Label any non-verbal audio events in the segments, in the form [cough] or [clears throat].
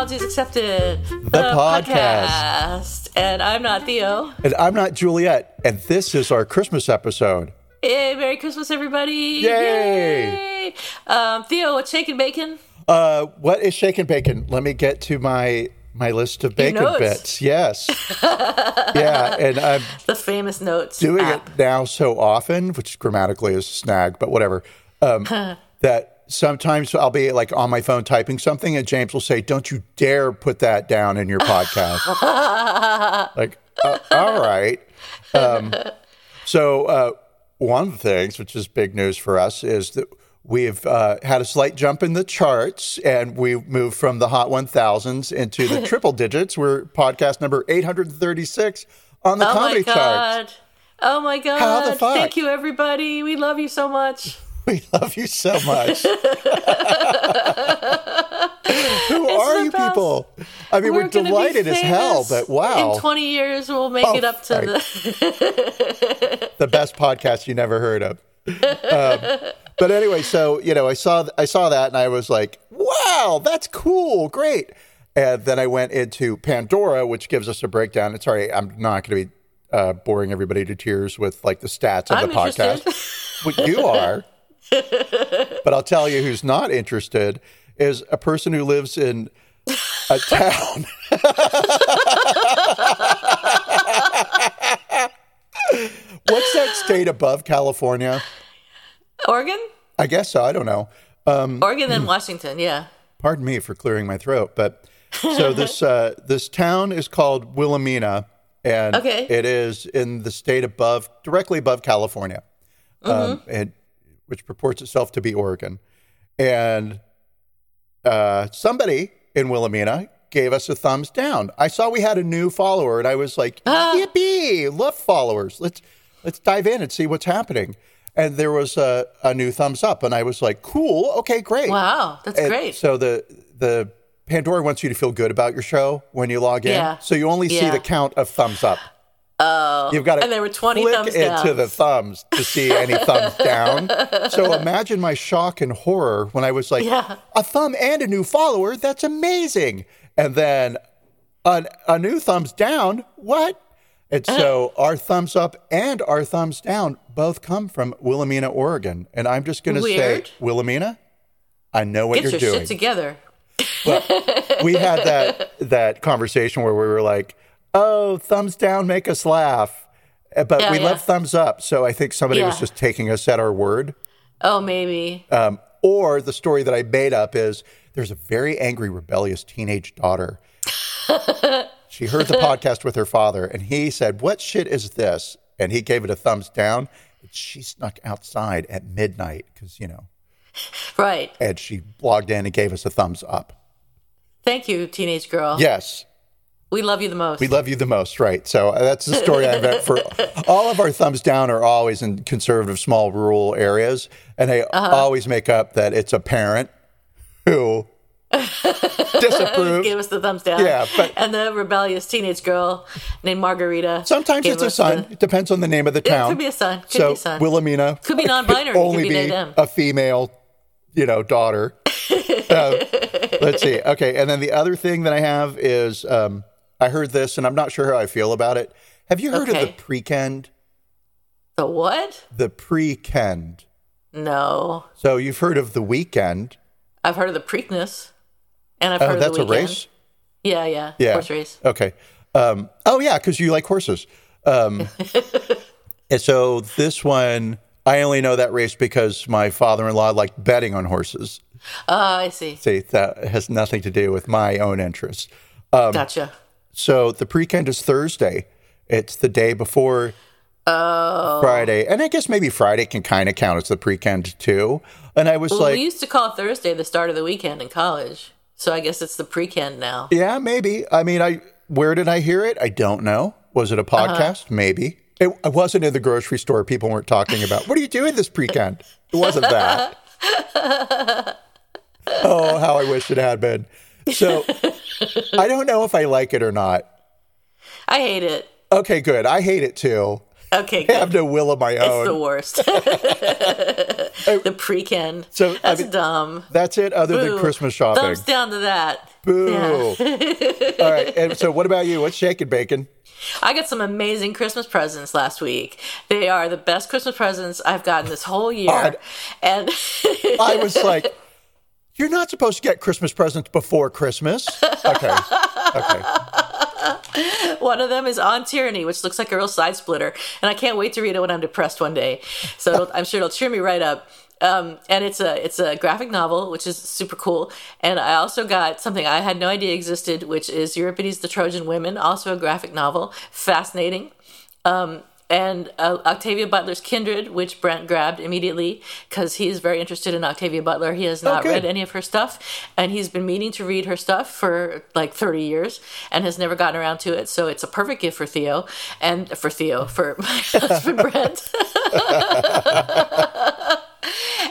Apologies Accepted, The podcast. podcast. And I'm not Theo. And I'm not Juliet, and this is our Christmas episode. Hey, Merry Christmas, everybody. Yay. Yay. Um, Theo, what's shaking bacon? Uh, what is shake and bacon? Let me get to my my list of bacon bits. Yes, [laughs] yeah, and I'm The famous notes. doing app. it now so often, which grammatically is a snag, but whatever. Um, [laughs] that sometimes I'll be like on my phone typing something, and James will say, "Don't you dare put that down in your podcast." [laughs] like, uh, all right. Um, so uh, one of the things, which is big news for us, is that we've uh, had a slight jump in the charts, and we moved from the hot 1000s into the [laughs] triple digits. We're podcast number 836 on the Oh comedy. God. Oh my God. How the fuck? Thank you, everybody. We love you so much. [laughs] We love you so much. Who are you best. people? I mean, we're, be delighted as hell, but wow, In 20 years, we'll make Oh, it up to right. the. [laughs] the best podcast you never heard of. Um, but anyway, so you know, I saw I saw that and I was like, "Wow, that's cool, great." And then I went into Pandora, which gives us a breakdown. And sorry, I'm not going to be uh, boring everybody to tears with like the stats of I'm the podcast. but you are, [laughs] [laughs] but I'll tell you who's not interested is a person who lives in a town. [laughs] What's that state above California? Oregon? I guess so. I don't know. Um, Oregon and [clears throat] Washington, yeah. pardon me for clearing my throat, but so this uh, this town is called Willamina, and Okay. it is in the state above, directly above California, um, and which purports itself to be Oregon. And uh, somebody in Willamina gave us a thumbs down. I saw we had a new follower, and I was like, "Yippee! Love followers. Let's let's dive in and see what's happening." And there was a, a new thumbs up, and I was like, "Cool, okay, great." Wow, that's And great. So the the Pandora wants you to feel good about your show when you log in. Yeah. So you only see the count of thumbs up. Oh. You've got to And there were 20 click thumbs into down. the thumbs to see any thumbs [laughs] down. So imagine my shock and horror when I was like, Yeah. a thumb and a new follower. That's amazing. And then a, a new thumbs down. What? And so [laughs] our thumbs up and our thumbs down both come from Willamina, Oregon. And I'm just going to say. Willamina, I know what Get you're your doing shit together. we had that [laughs] that conversation where we were like, "Oh, thumbs down, make us laugh," Uh, but Yeah, we yeah. love thumbs up. So I think somebody was just taking us at our word. Oh, maybe. Um, or the story that I made up is there's a very angry, rebellious teenage daughter. [laughs] she heard the podcast with her father, and he said, "What shit is this?" And he gave it a thumbs down. She snuck outside at midnight because you know, right. and she logged in and gave us a thumbs up. Thank you, teenage girl. Yes. We love you the most. We love you the most, right? So uh, that's the story I invent for [laughs] all of our thumbs down are always in conservative, small, rural areas, and they Uh-huh. always make up that it's a parent who [laughs] disapproves. Gave us the thumbs down. Yeah, but- and the rebellious teenage girl named Margarita. Sometimes it's a son. the- it depends on the name of the town. It could be a son. Could so be a son. Willamina Could be non-binary. Could only be be a female, you know, daughter. Um, [laughs] let's see. Okay, and then the other thing that I have is um, I heard this, and I'm not sure how I feel about it. Have you heard of the Okay. prekend? the what? The prekend. No. So you've heard of the weekend. I've heard of the Preakness. And I've Oh, heard that's of a the weekend. race? Yeah, yeah. Yeah. Horse race. Okay. Um, oh, yeah, because you like horses. Um, [laughs] and so this one, I only know that race because my father in law liked betting on horses. Oh, I see. See, that has nothing to do with my own interests. Um, Gotcha. So the pre-kend is Thursday, It's the day before oh. Friday. And I guess maybe Friday can kind of count as the pre-kend too. And I was Well, like, we used to call Thursday the start of the weekend in college. So I guess it's the pre-kend now. yeah, maybe. I mean, I where did I hear it? I don't know. Was it a uh-huh. podcast? Maybe. It, it wasn't in the grocery store. People weren't talking about, what are you doing this pre-kend? It wasn't that. [laughs] oh, how I wish it had been. So I don't know if I like it or not. I hate it. Okay, good. I hate it too. Okay, I have no will of my own. It's the worst. [laughs] [laughs] the pre-kend. So, I That's mean, dumb. That's it, other Boo. than Christmas shopping. Thumbs down to that. Boo. Yeah. All right. [laughs] And so, what about you? What's shaking bacon? I got some amazing Christmas presents last week. They are the best Christmas presents I've gotten this whole year. God. And I was like, you're not supposed to get Christmas presents before Christmas. Okay. Okay. [laughs] one of them is On Tyranny, which looks like a real side splitter. And I can't wait to read it when I'm depressed one day. So I'm sure it'll cheer me right up. Um, and it's a it's a graphic novel, which is super cool. And I also got something I had no idea existed, which is Euripides the Trojan Women, also a graphic novel, fascinating. Um, and uh, Octavia Butler's Kindred, which Brent grabbed immediately because he's very interested in Octavia Butler. He has not good. read any of her stuff, and he's been meaning to read her stuff for like 30 years and has never gotten around to it. So it's a perfect gift for Theo and for Theo, for [laughs] my husband Brent. [laughs]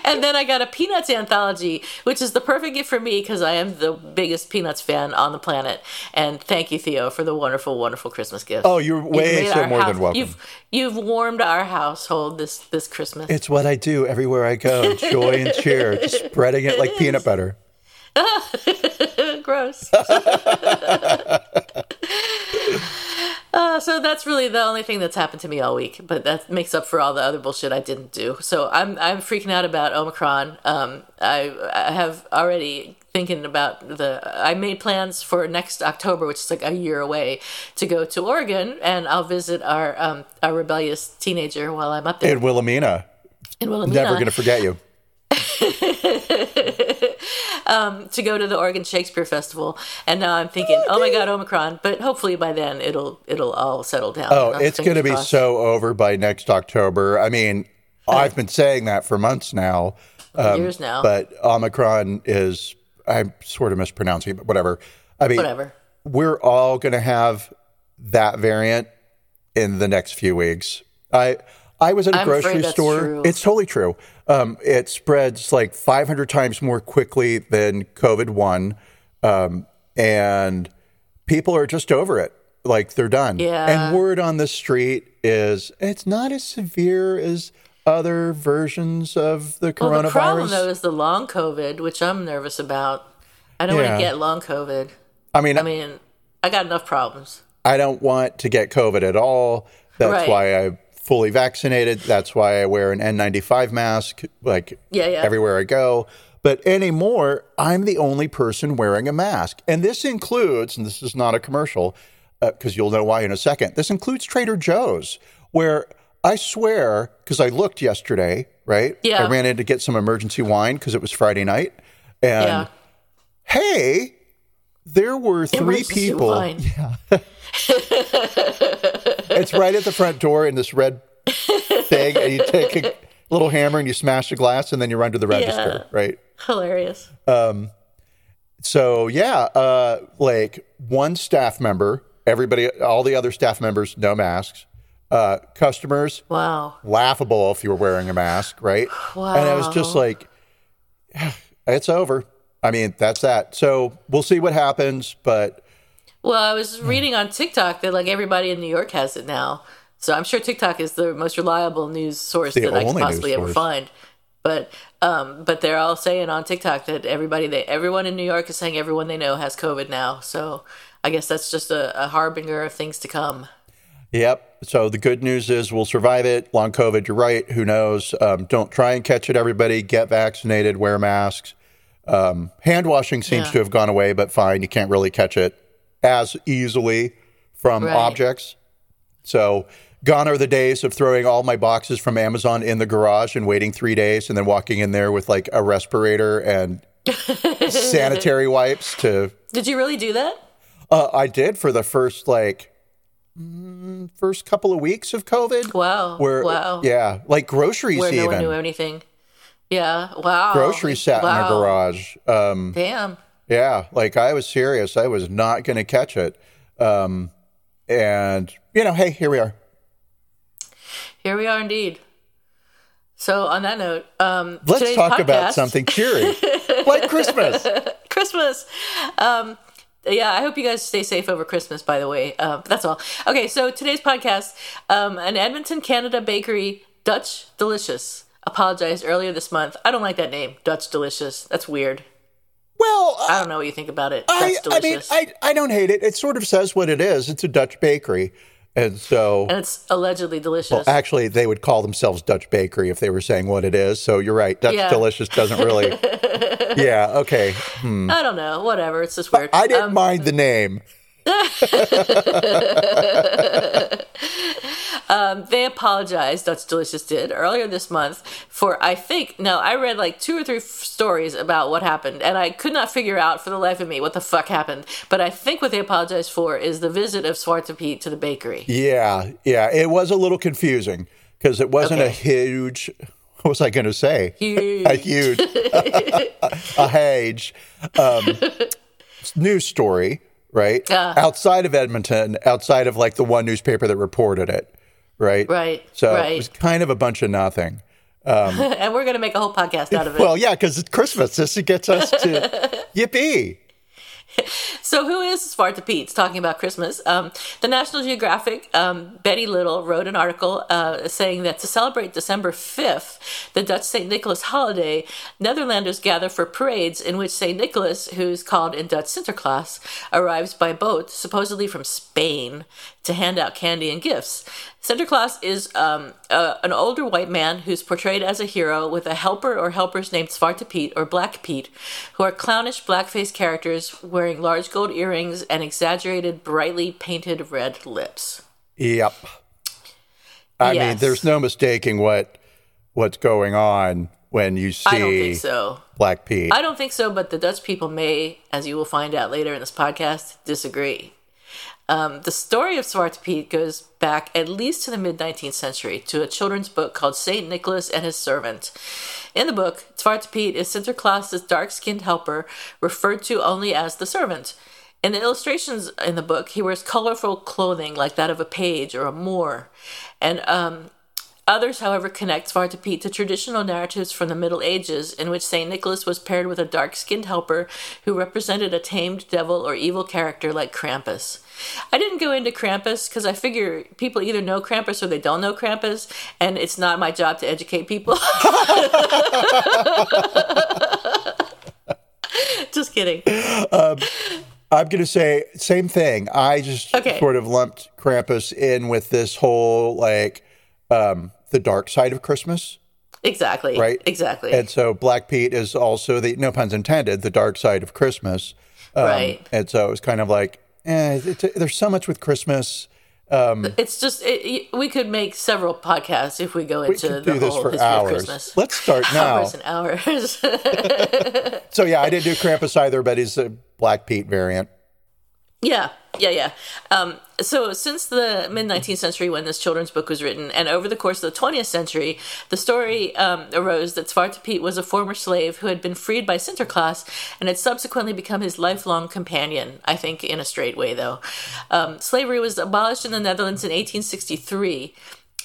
And then I got a Peanuts anthology, which is the perfect gift for me because I am the biggest Peanuts fan on the planet. And thank you, Theo, for the wonderful, wonderful Christmas gift. Oh, you're way so more house- than welcome. You've you've warmed our household this this Christmas. It's what I do everywhere I go. Joy and cheer, [laughs] spreading it like peanut butter. [laughs] Gross. [laughs] Uh, so that's really the only thing that's happened to me all week, but that makes up for all the other bullshit I didn't do. So I'm I'm freaking out about Omicron. Um, I I have already thinking about the. I made plans for next October, which is like a year away, to go to Oregon, and I'll visit our um our rebellious teenager while I'm up there And Willamina, in Willamina. never going to forget you. [laughs] Um, to go to the Oregon Shakespeare Festival, and now I'm thinking, oh, oh my god, Omicron! But hopefully by then it'll it'll all settle down. Oh, it's going to be crossed. so over by next October. I mean, I've been saying that for months now. Um, years now. But Omicron is, I'm sort of mispronouncing it, but whatever. I mean, Whatever. we're all going to have that variant in the next few weeks. I I was at a I'm grocery store. true. It's totally true. Um, it spreads like 500 times more quickly than COVID one, um, and people are just over it. Like they're done. Yeah. And word on the street is it's not as severe as other versions of the coronavirus. Well, the problem though is the long COVID, which I'm nervous about. I don't Yeah. want to get long COVID. I mean, I mean, I got enough problems. I don't want to get COVID at all. That's Right. why I'm fully vaccinated. That's why I wear an N95 mask, like Yeah, yeah. everywhere I go. But anymore, I'm the only person wearing a mask. And this includes, and this is not a commercial, uh, because you'll know why in a second, this includes Trader Joe's, where I swear, because I looked yesterday, right? Yeah. I ran in to get some emergency wine because it was Friday night. And yeah. hey, there were three people. wine. [laughs] [laughs] It's right at the front door in this red thing, and you take a little hammer and you smash the glass, and then you run to the register, right? Hilarious. So yeah, uh, like one staff member, everybody, all the other staff members, no masks. Uh, customers, Wow. laughable if you were wearing a mask, right? Wow. And I was just like, [sighs] it's over. I mean, that's that. So we'll see what happens, but Well, I was reading on TikTok that like everybody in New York has it now. So I'm sure TikTok is the most reliable news source The that I could possibly ever source. find. But um, but they're all saying on TikTok that everybody they everyone in New York is saying everyone they know has COVID now. So I guess that's just a, a harbinger of things to come. Yep. So the good news is we'll survive it. Long COVID, you're right. Who knows? Um, don't try and catch it, everybody. Get vaccinated, wear masks. Um, hand washing seems Yeah. to have gone away, but fine. You can't really catch it as easily from Right. objects. So gone are the days of throwing all my boxes from Amazon in the garage and waiting three days and then walking in there with like a respirator and [laughs] sanitary wipes to Did you really do that? uh, I did for the first like mm, first couple of weeks of COVID. Wow. Where, wow. Yeah, like groceries Where no even. one knew anything. Yeah. Wow. groceries sat in wow. the garage. Um, Damn. Yeah, like I was serious. I was not going to catch it. Um, and, you know, hey, here we are. Here we are indeed. So on that note, um, Let's talk about something cheery, [laughs] like Christmas. [laughs] Christmas. Um, yeah, I hope you guys stay safe over Christmas. By the way, uh, that's all. Okay, so today's podcast, um, an Edmonton, Canada bakery, Dutch Delicious, apologized earlier this month. I don't like that name, Dutch Delicious. That's weird. Well, I don't know what you think about it. I, I mean, I, I don't hate it. It sort of says what it is. It's a Dutch bakery. And so, and it's allegedly delicious. Well, actually, they would call themselves Dutch Bakery if they were saying what it is. So you're right. Dutch Yeah. Delicious doesn't really. [laughs] yeah, okay. I don't know. Whatever. It's just weird. I didn't Um, mind the name. [laughs] they apologized, Dutch Delicious did, earlier this month for, I think, no, I read like two or three f- stories about what happened, and I could not figure out for the life of me what the fuck happened. But I think what they apologized for is the visit of Zwarte Piet to the bakery. Yeah, yeah. It was a little confusing because it wasn't a huge. [laughs] What was I going to say? Huge. a huge, [laughs] a huge um, news story, right? Yeah. Outside of Edmonton, outside of like the one newspaper that reported it, right? Right, So right. it was kind of a bunch of nothing. Um, [laughs] and we're going to make a whole podcast out of it. Well, yeah, because it's Christmas. This gets us to [laughs] yippee. [laughs] So, who is Zwarte Piet? It's talking about Christmas. Um, the National Geographic, um, Betty Little, wrote an article uh, saying that to celebrate December 5th, the Dutch St. Nicholas holiday, Netherlanders gather for parades in which St. Nicholas, who's called in Dutch Sinterklaas, arrives by boat, supposedly from Spain, to hand out candy and gifts. Sinterklaas is um, uh, an older white man who's portrayed as a hero with a helper or helpers named Zwarte Piet or Black Pete, who are clownish blackface characters wearing large gold earrings and exaggerated, brightly painted red lips. Yep. I mean, there's no mistaking what what's going on when you see I don't think so. Black Pete. I don't think so, but the Dutch people may, as you will find out later in this podcast, disagree. Um, the story of Piet goes back at least to the mid 19th century to a children's book called Saint Nicholas and His Servant. In the book, Piet is Sinterklaas's dark skinned helper, referred to only as the servant. In the illustrations in the book, he wears colorful clothing like that of a page or a Moor. And um, Others, however, connect Zwarte Piet to traditional narratives from the Middle Ages, in which St. Nicholas was paired with a dark skinned helper who represented a tamed devil or evil character like Krampus. I didn't go into Krampus because I figure people either know Krampus or they don't know Krampus, and it's not my job to educate people. [laughs] Just kidding. I'm going to say same thing. I just Okay. sort of lumped Krampus in with this whole like um, the dark side of Christmas, Exactly. right? Exactly. And so Black Pete is also the no puns intended the dark side of Christmas. Um, Right. And so it was kind of like, eh, it's, there's so much with Christmas. it's just it, we could make several podcasts if we go into could the do this whole for of hours. Christmas. Let's start [laughs] now. Hours and hours. [laughs] So yeah, I didn't do Krampus either, but he's a Black Pete variant. Yeah, yeah, yeah. Um, so, since the mid 19th century, when this children's book was written, and over the course of the 20th century, the story um, arose that Zwarte Piet was a former slave who had been freed by Sinterklaas and had subsequently become his lifelong companion. I think in a straight way, though. Um, slavery was abolished in the Netherlands in 1863.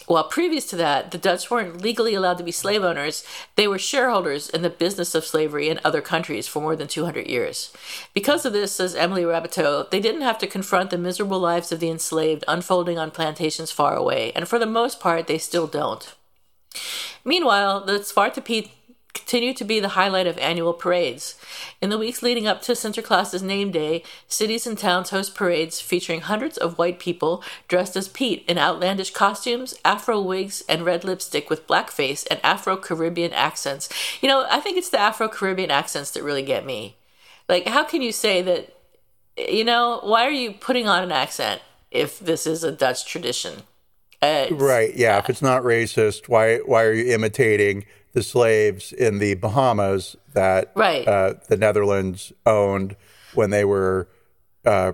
While previous to that, the Dutch weren't legally allowed to be slave owners, they were shareholders in the business of slavery in other countries for more than 200 years. Because of this, says Emily Raboteau, they didn't have to confront the miserable lives of the enslaved unfolding on plantations far away, and for the most part, they still don't. Meanwhile, the Zwarte Piet continue to be the highlight of annual parades. In the weeks leading up to Sinterklaas's name day, cities and towns host parades featuring hundreds of white people dressed as Pete in outlandish costumes, afro wigs, and red lipstick with blackface and Afro Caribbean accents. You know, I think it's the Afro Caribbean accents that really get me. Like, how can you say that, you know, why are you putting on an accent if this is a Dutch tradition? Uh, Right. Yeah. If it's not racist, why why are you imitating the slaves in the Bahamas that Right. uh, the Netherlands owned when they were uh,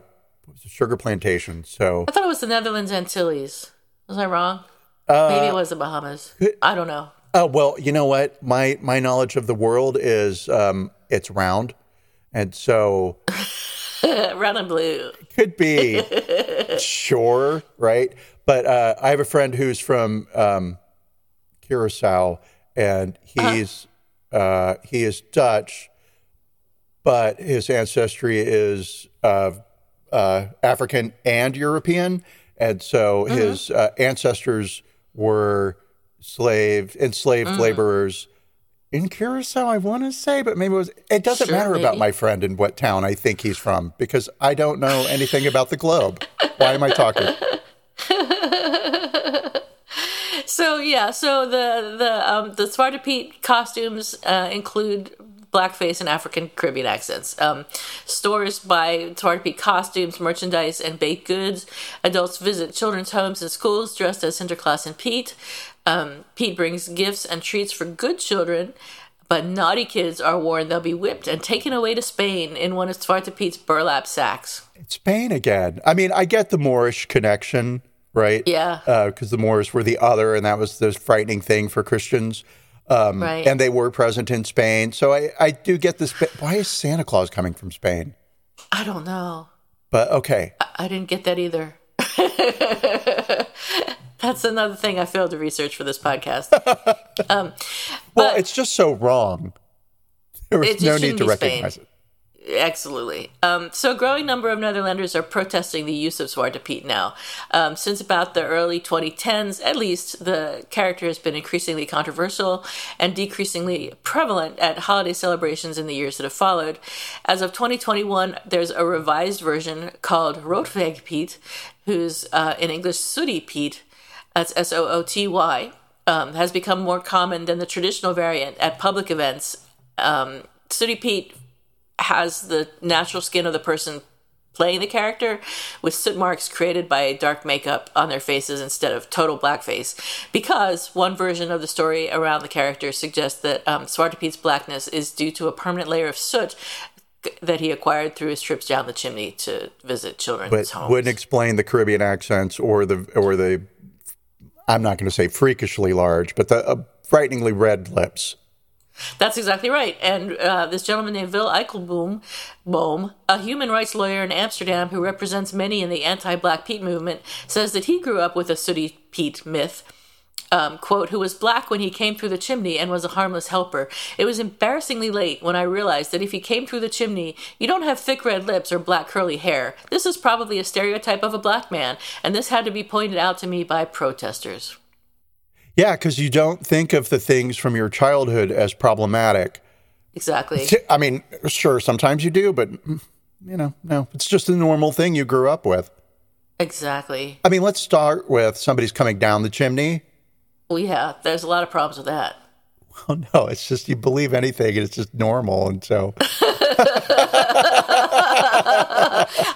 sugar plantation. So I thought it was the Netherlands Antilles. Was I wrong? Maybe it was the Bahamas. I don't know. Oh well, you know what? My my knowledge of the world is um, it's round, and so [laughs] Round and blue. could be [laughs] sure, right? But uh, I have a friend who's from um, Curacao, and he's uh, he is Dutch, but his ancestry is uh, uh, African and European, and so his uh, ancestors were slave enslaved laborers in Curacao. I want to say, but maybe it was. It doesn't Sure, matter about my friend and what town I think he's from because I don't know anything about the globe. Why am I talking? [laughs] So yeah, so the the um, the Zwarte Piet costumes uh, include blackface and African Caribbean accents. Um, stores buy Piet costumes, merchandise, and baked goods. Adults visit children's homes and schools dressed as Sinterklaas and Pete. Um, Pete brings gifts and treats for good children. But naughty kids are warned they'll be whipped and taken away to Spain in one of Zwarte Piet's burlap sacks. Spain again. I mean, I get the Moorish connection, right? Yeah. Because the Moors were the other, and that was the frightening thing for Christians. Um, Right. And they were present in Spain. So I, I do get this. Why is Santa Claus coming from Spain? I don't know. But okay. I didn't get that either. [laughs] That's another thing I failed to research for this podcast. [laughs] Well, But- it's just so wrong. There was It no need to be Spain. recognize it. Absolutely. Um, so, a growing number of Netherlanders are protesting the use of Zwarte Piet now. Um, since about the early 2010s, at least, the character has been increasingly controversial and decreasingly prevalent at holiday celebrations in the years that have followed. As of 2021, there's a revised version called Roetveeg Piet, who's uh, in English Sooty Piet. That's S O O T Y. Um, has become more common than the traditional variant at public events. Um, Sooty Pete has the natural skin of the person playing the character with soot marks created by dark makeup on their faces instead of total blackface. Because one version of the story around the character suggests that um, blackness is due to a permanent layer of soot that he acquired through his trips down the chimney to visit children's But homes. wouldn't explain the Caribbean accents or the or the. I'm not going to say freakishly large, but the uh, frighteningly red lips. That's exactly right. And uh, this gentleman named Wil Eikelboom, Boom, a human rights lawyer in Amsterdam who represents many in the anti-Black Pete movement, says that he grew up with a sooty Pete myth. Um, quote, who was black when he came through the chimney and was a harmless helper. It was embarrassingly late when I realized that if he came through the chimney, you don't have thick red lips or black curly hair. This is probably a stereotype of a black man, and this had to be pointed out to me by protesters. Yeah, because you don't think of the things from your childhood as problematic. Exactly. I mean, sure, sometimes you do, but you know, no, it's just a normal thing you grew up with. Exactly. I mean, let's start with somebody's coming down the chimney. Well, yeah, there's a lot of problems with that. Well, [laughs] oh, no, it's just you believe anything and it's just normal. And so, [laughs]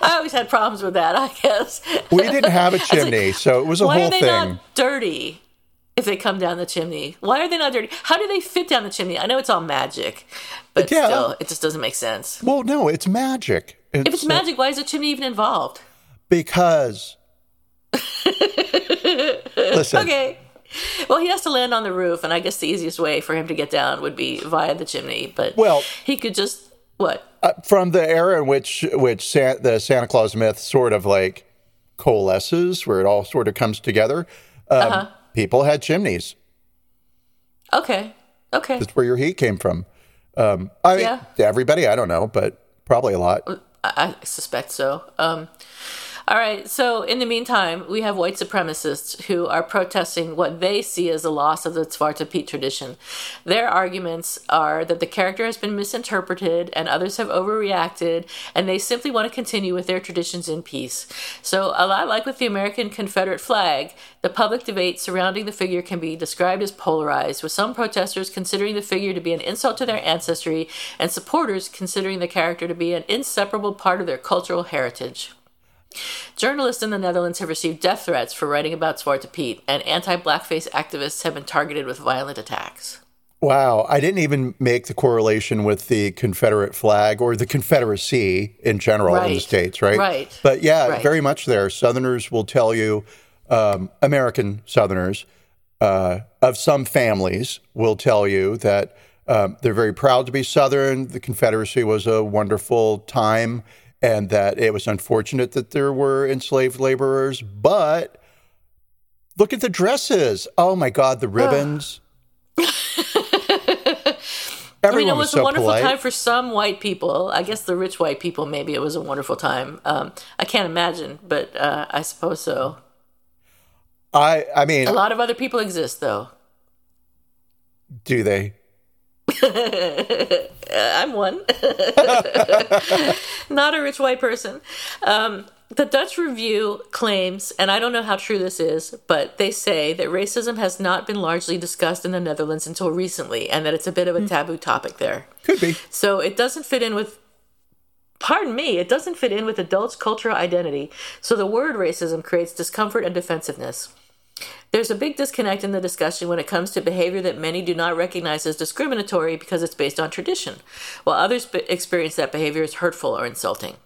I always had problems with that, I guess. we didn't have a [laughs] chimney, so it was a Why whole are they thing. not dirty if they come down the chimney? Why are they not dirty? How do they fit down the chimney? I know it's all magic, but Yeah. still, it just doesn't make sense. Well, no, it's magic. If it's magic, why is the chimney even involved? because. [laughs] Listen, Okay. Well, he has to land on the roof, and I guess the easiest way for him to get down would be via the chimney. But Well- he could just what? uh, from the era in which which San, the Santa Claus myth sort of like coalesces, where it all sort of comes together, um, Uh-huh. People had chimneys. Okay. Okay. That's where your heat came from. Um, I mean, Yeah. everybody, I don't know, but probably a lot. I, I suspect so. Um, all right. So, in the meantime, we have white supremacists who are protesting what they see as a loss of the Zwarte Piet tradition. Their arguments are that the character has been misinterpreted and others have overreacted, and they simply want to continue with their traditions in peace. So, a lot like with the American Confederate flag, the public debate surrounding the figure can be described as polarized, with some protesters considering the figure to be an insult to their ancestry and supporters considering the character to be an inseparable part of their cultural heritage. Journalists in the Netherlands have received death threats for writing about Zwarte Piet, and anti blackface activists have been targeted with violent attacks. Wow, I didn't even make the correlation with the Confederate flag or the Confederacy in general in the states, right? Right. But yeah, Right. very much there. Southerners will tell you, um, American Southerners uh, of some families will tell you that um, they're very proud to be Southern. The Confederacy was a wonderful time, and that it was unfortunate that there were enslaved laborers, but look at the dresses. Oh my God, the ribbons. Everyone [laughs] I mean, it was, was so a wonderful polite. time for some white people. I guess the rich white people, maybe it was a wonderful time. Um, I can't imagine, but uh, I suppose so. I I mean, A lot of other people exist, though. do they? [laughs] I'm one. [laughs] Not a rich white person. Um, the Dutch Review claims, and I don't know how true this is, but they say that racism has not been largely discussed in the Netherlands until recently, and that it's a bit of a taboo topic there. Could be. So it doesn't fit in with, pardon me, it doesn't fit in with adults' cultural identity. So the word racism creates discomfort and defensiveness. There's a big disconnect in the discussion when it comes to behavior that many do not recognize as discriminatory because it's based on tradition, while others experience that behavior as hurtful or insulting.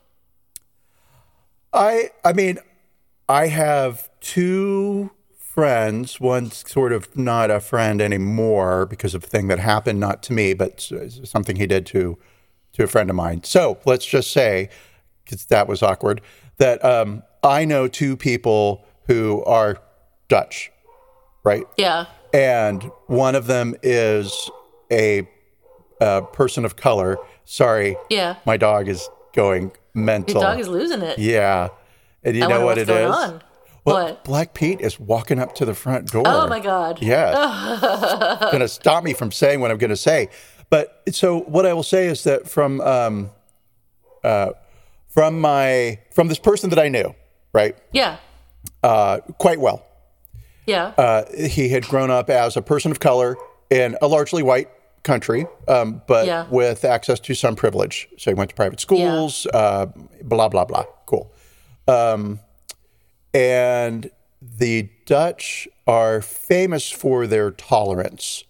I I mean, I have two friends. One's sort of not a friend anymore because of a thing that happened, not to me, but something he did to to a friend of mine. So let's just say, because that was awkward, that um, I know two people who are Dutch, right? Yeah. and one of them is a, uh person of color. Sorry, Yeah. my dog is going mental. Your dog is losing it. yeah, and you I know what what's it going is? on. Well, what? Black Pete is walking up to the front door. Oh my God. Yeah. [laughs] going to stop me from saying what I'm going to say. But so what I will say is that from um, uh, from my from this person that I knew, right, Yeah. uh, quite well. Yeah. Uh, he had grown up as a person of color in a largely white country, um, but Yeah. with access to some privilege. So he went to private schools, uh, blah, blah, blah. Cool. Um, and the Dutch are famous for their tolerance,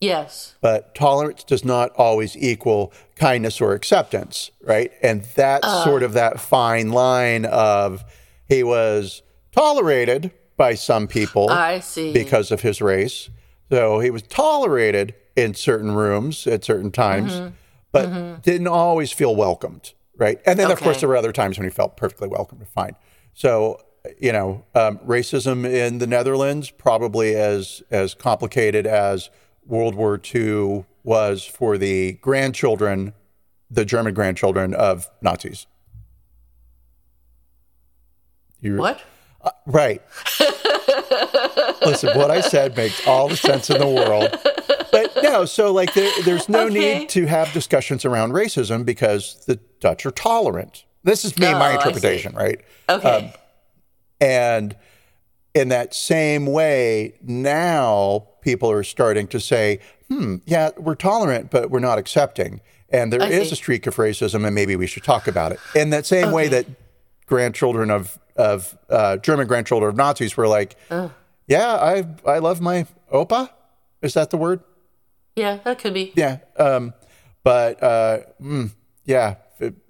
yes. but tolerance does not always equal kindness or acceptance, right? And that's Uh. sort of that fine line of he was tolerated by some people I see. because of his race. So he was tolerated in certain rooms at certain times, Mm-hmm. but didn't always feel welcomed, right? And then, of course, there were other times when he felt perfectly welcomed. Fine. So, you know, um, racism in the Netherlands probably as as complicated as World War II was for the grandchildren, the German grandchildren of Nazis. You, what? Right. Listen, what I said makes all the sense in the world. But no, so like there, there's no Okay. need to have discussions around racism because the Dutch are tolerant. This is me, Oh, my interpretation, right? Okay. And in that same way, now people are starting to say, hmm, yeah, we're tolerant, but we're not accepting. And there I is see. a streak of racism, and maybe we should talk about it. In that same way that grandchildren of, of uh, German grandchildren of Nazis were like, yeah, I, I love my opa. Is that the word? yeah, that could be. Yeah. Um, but uh, mm, yeah,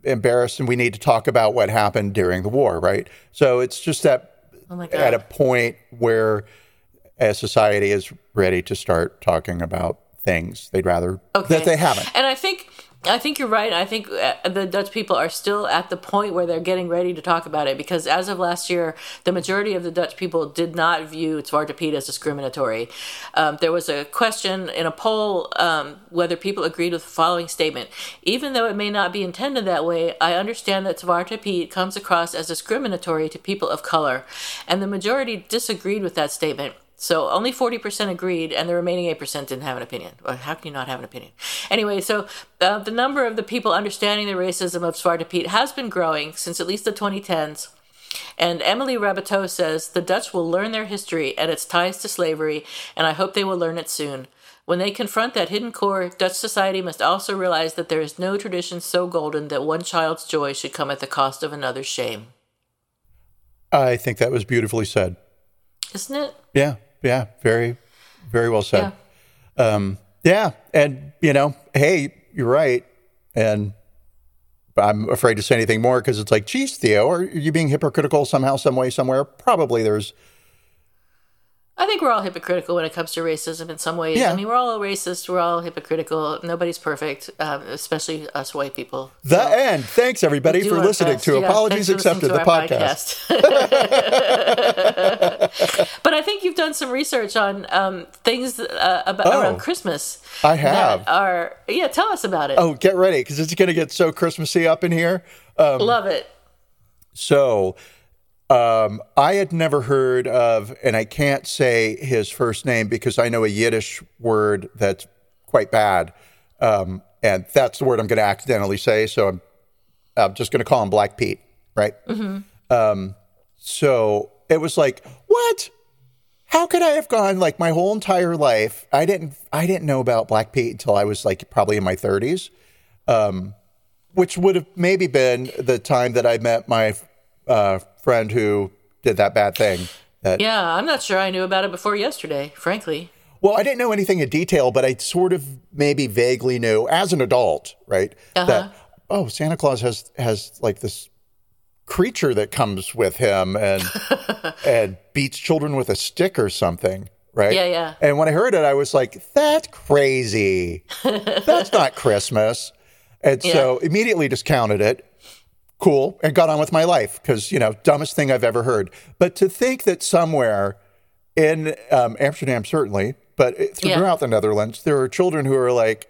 embarrassed, and we need to talk about what happened during the war, right? So it's just that Oh at a point where a society is ready to start talking about things they'd rather that they haven't. And I think I think you're right. I think uh, the Dutch people are still at the point where they're getting ready to talk about it because as of last year, the majority of the Dutch people did not view Zwarte Piet as discriminatory. Um, there was a question in a poll um, whether people agreed with the following statement. Even though it may not be intended that way, I understand that Zwarte Piet comes across as discriminatory to people of color. And the majority disagreed with that statement. So only 40% agreed, and the remaining 8% didn't have an opinion. Well, how can you not have an opinion? Anyway, so uh, the number of the people understanding the racism of Zwarte Piet has been growing since at least the 2010s. And Emily Raboteau says the Dutch will learn their history and its ties to slavery, and I hope they will learn it soon. When they confront that hidden core, Dutch society must also realize that there is no tradition so golden that one child's joy should come at the cost of another's shame. I think that was beautifully said. Isn't it? Yeah, yeah, very, very well said. Um, Yeah, and you know, hey, you're right, and I'm afraid to say anything more because it's like, geez, Theo, are you being hypocritical somehow, some way, somewhere? Probably there's I think we're all hypocritical when it comes to racism in some ways. Yeah. I mean, we're all racist. We're all hypocritical. Nobody's perfect, um, especially us white people. the end. Thanks everybody for listening best. to Yeah, Apologies Accepted, the to our podcast. [laughs] but I think you've done some research on um, things uh, about Oh. around Christmas. I have. Are yeah. Tell us about it. Oh, get ready because it's going to get so Christmassy up in here. Love it. So, um, I had never heard of, and I can't say his first name because I know a Yiddish word that's quite bad. Um, and that's the word I'm going to accidentally say. So I'm, I'm just going to call him Black Pete, right? Um, so it was like, what? How could I have gone like my whole entire life? I didn't, I didn't know about Black Pete until I was like probably in my 30s which would have maybe been the time that I met my uh, friend who did that bad thing. That, Yeah, I'm not sure I knew about it before yesterday. Frankly. Well, I didn't know anything in detail, but I sort of maybe vaguely knew as an adult, right? Uh-huh. That oh, Santa Claus has has like this creature that comes with him and [laughs] and beats children with a stick or something, right? Yeah, yeah. And when I heard it, I was like, "That's crazy. [laughs] That's not Christmas." And so immediately discounted it. Cool, and got on with my life because you know, dumbest thing I've ever heard. But to think that somewhere in um, Amsterdam, certainly, but Yeah. throughout the Netherlands, there are children who are like,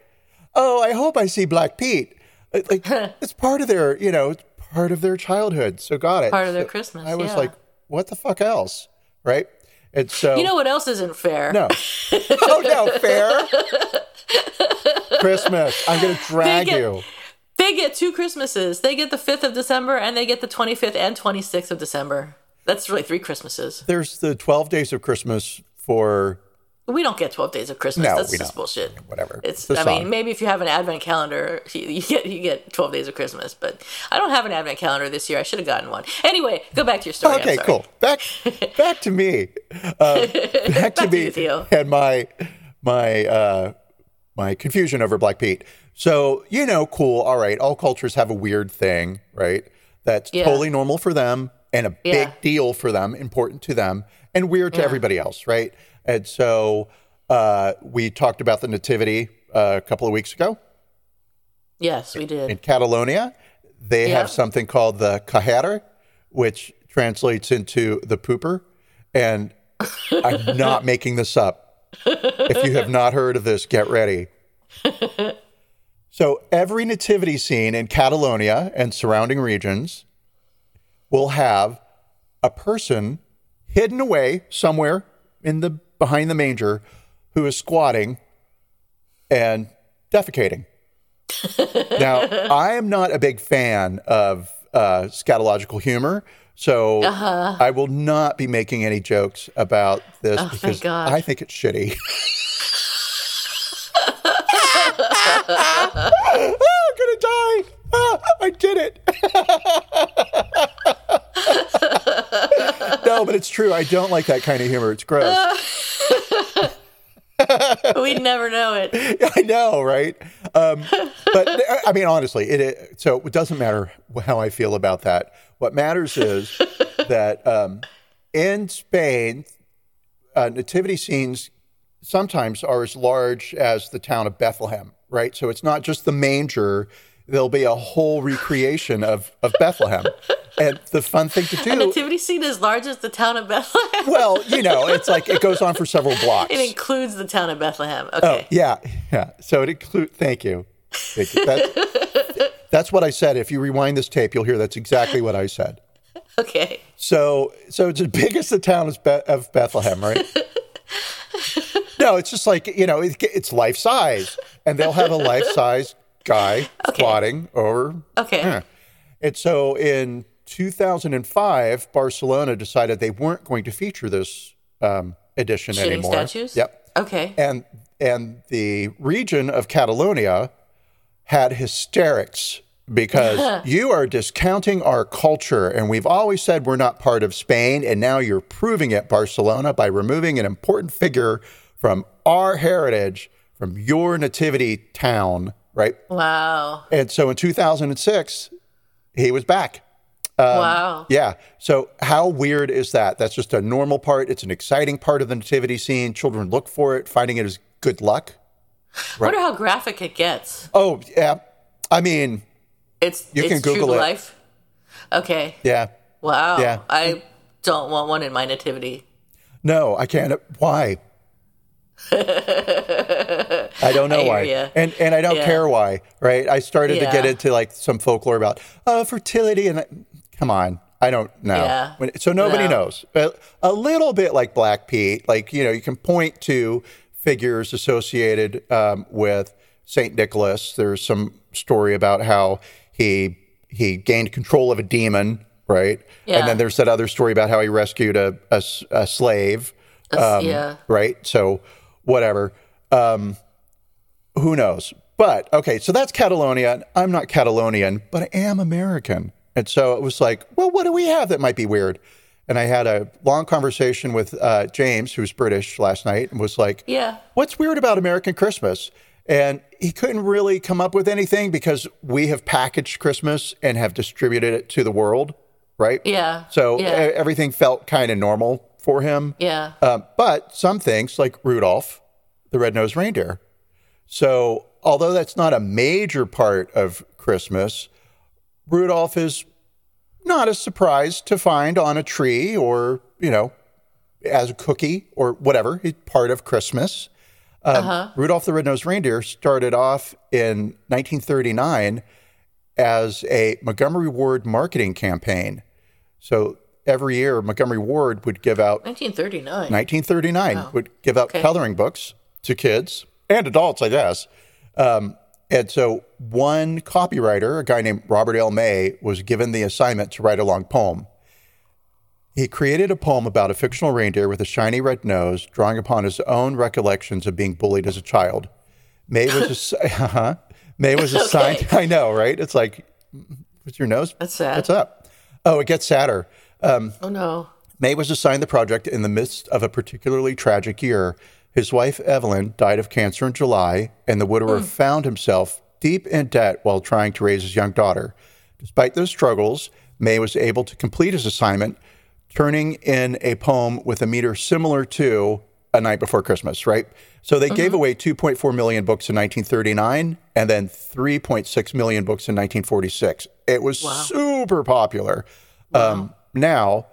"Oh, I hope I see Black Pete." Like [laughs] it's part of their, you know, it's part of their childhood. So got it. Part of their So Christmas, I was yeah. like, "What the fuck else?" Right? And so You know what else isn't fair? no, [laughs] oh no, fair. [laughs] Christmas. I'm gonna drag get- you. They get two Christmases. They get the 5th of December and they get the 25th and 26th of December. That's really three Christmases. There's the 12 days of Christmas for We don't get 12 days of Christmas. No, That's we just don't. bullshit. whatever. It's I song. mean, maybe if you have an advent calendar, [laughs] you, you get you get 12 days of Christmas, but I don't have an advent calendar this year. I should have gotten one. Anyway, go back to your story. Okay, cool. Back [laughs] back to me. Uh, back to to me you, Theo. and my my uh, my confusion over Black Pete. So you know, cool. All right, all cultures have a weird thing, right? That's Yeah. totally normal for them and a big deal for them, important to them, and weird to everybody else, right? And so uh, we talked about the nativity uh, a couple of weeks ago. Yes, we did. in Catalonia, they Yeah. have something called the caganer, which translates into the pooper. And I'm [laughs] not making this up. If you have not heard of this, get ready. [laughs] So every nativity scene in Catalonia and surrounding regions will have a person hidden away somewhere in the behind the manger who is squatting and defecating. [laughs] Now, I am not a big fan of uh, scatological humor, so I will not be making any jokes about this Uh-huh. Oh, because I think it's shitty. [laughs] Ah, I'm gonna die. Ah, I did it. no, but it's true. I don't like that kind of humor. It's gross. We'd never know it. I know, right? Um, but I mean, honestly, it, it so it doesn't matter how I feel about that. What matters is that um, in Spain, uh, nativity scenes sometimes are as large as the town of Bethlehem, right? So it's not just the manger. There'll be a whole recreation of, of Bethlehem. And the fun thing to [laughs] do. A nativity scene as large as the town of Bethlehem. well, you know, it's like it goes on for several blocks. It includes the town of Bethlehem. Oh, Okay. yeah, yeah. So it includes. Thank you. Thank you. That, that's what I said. If you rewind this tape, you'll hear that's exactly what I said. [laughs] Okay. So, so it's as big as the town of Bethlehem, right? [laughs] no, it's just like you know, it, it's life size, and they'll have a life size guy [laughs] squatting or Okay. yeah. And so in 2005, Barcelona decided they weren't going to feature this um, edition Shooting anymore. statues? Yep Okay. and and the region of Catalonia had hysterics because [laughs] you are discounting our culture and we've always said we're not part of Spain and now you're proving it Barcelona by removing an important figure from our heritage from your nativity town, right? Wow. And so in 2006, he was back. Um, wow. Yeah. So how weird is that? That's just a normal part. It's an exciting part of the nativity scene. Children look for it, finding it is good luck. I wonder how graphic it gets. Oh, yeah. I mean, It's You it's can true Google to it. life. Okay. yeah. Wow. Yeah. I don't want one in my nativity. No, I can't. Why? [laughs] I don't know I why, ya. and and I don't Yeah. care why. Right? I started to get into like some folklore about uh, fertility, and I, come on, I don't know. Yeah. So nobody No. knows. A, a little bit like Black Pete, like you know, you can point to figures associated um, with Saint Nicholas. There's some story about how he he gained control of a demon, right? Yeah. And then there's that other story about how he rescued a a slave That's- yeah. right? So whatever. Um, who knows? But okay, so that's Catalonia. I'm not Catalonian, but I am American. And so it was like, well, what do we have that might be weird? And I had a long conversation with uh, James, who's British, last night, and was like, Yeah. what's weird about American Christmas? And he couldn't really come up with anything because we have packaged Christmas and have distributed it to the world, right? Yeah. So Yeah. everything felt kind of normal for him. Yeah. Um, but some things, like Rudolph, the red-nosed reindeer. So, although that's not a major part of Christmas, Rudolph is not a surprise to find on a tree or, you know, as a cookie or whatever. It's part of Christmas. Um, Rudolph the Red-Nosed Reindeer started off in 1939 as a Montgomery Ward marketing campaign. So every year, Montgomery Ward would give out 1939. 1939 would give out coloring books to kids and adults, I guess. Um, and so one copywriter, a guy named Robert L. May, was given the assignment to write a long poem. He created a poem about a fictional reindeer with a shiny red nose, drawing upon his own recollections of being bullied as a child. May was [laughs] ass- uh-huh. May was assigned. [laughs] I know, right? It's like, what's your nose? That's sad. What's up? Oh, it gets sadder. Um, oh no. May was assigned the project in the midst of a particularly tragic year. His wife, Evelyn, died of cancer in July, and the widower hmm. found himself deep in debt while trying to raise his young daughter. Despite those struggles, May was able to complete his assignment, turning in a poem with a meter similar to A Night Before Christmas, right? So they gave uh-huh. away 2.4 million books in 1939 and then 3.6 million books in 1946. It was super popular. Um, now,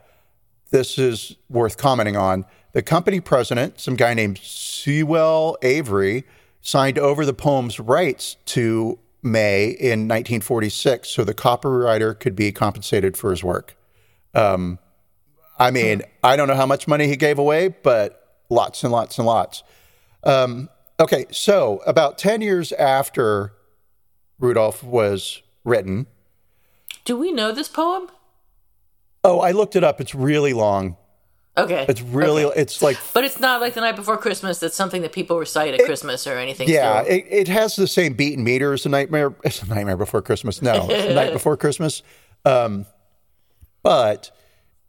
this is worth commenting on. The company president, some guy named Sewell Avery, signed over the poem's rights to May in 1946 so the copywriter could be compensated for his work. Um, I mean, I don't know how much money he gave away, but lots and lots and lots. Um, okay, so about 10 years after Rudolph was written, Do we know this poem? Oh, I looked it up. It's really long. Okay. It's really, Okay. it's like But it's not like the night before Christmas. That's something that people recite at Christmas or anything. Yeah, it, it has the same beat and meter as the nightmare. [laughs] It's a nightmare before Christmas. No, it's the [laughs] night before Christmas. Um, but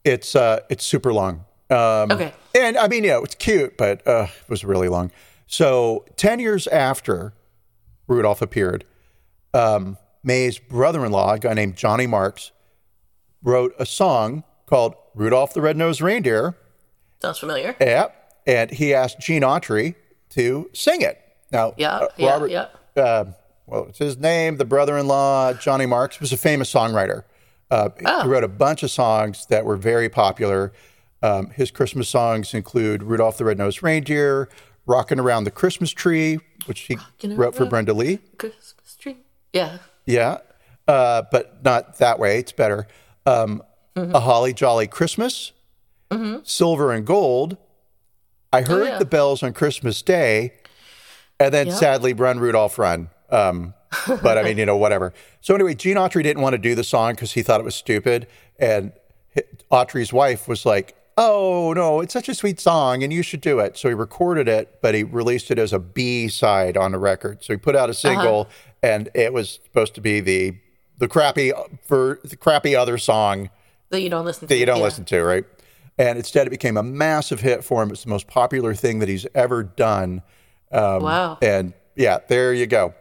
it's uh, it's super long. Um, Okay. and I mean, yeah, it's cute, but uh, it was really long. So ten years after Rudolph appeared, um, May's brother-in-law, a guy named Johnny Marks, wrote a song called "Rudolph the Red-Nosed Reindeer." Sounds familiar. Yep. And he asked Gene Autry to sing it. Now, Yeah. uh, yeah. Robert, yeah. uh, well, it's his name, the brother in law, Johnny Marks, was a famous songwriter. Uh, Oh. He wrote a bunch of songs that were very popular. Um, his Christmas songs include Rudolph the Red-Nosed Reindeer, Rockin' Around the Christmas Tree, which he Rockin' wrote for Brenda Lee. Christmas tree. Yeah. Yeah, uh, but not that way. It's better. Um, A Holly Jolly Christmas, Silver and Gold. I heard yeah. the bells on Christmas Day, and then Yep. sadly, Run Rudolph Run. Um, [laughs] but I mean, you know, whatever. So anyway, Gene Autry didn't want to do the song because he thought it was stupid, and Autry's wife was like, "Oh no, it's such a sweet song, and you should do it." So he recorded it, but he released it as a B side on a record. So he put out a single, and it was supposed to be the the crappy for the crappy other song That you don't listen to. that you don't yeah. listen to, right? And instead, it became a massive hit for him. It's the most popular thing that he's ever done. wow. And yeah, there you go.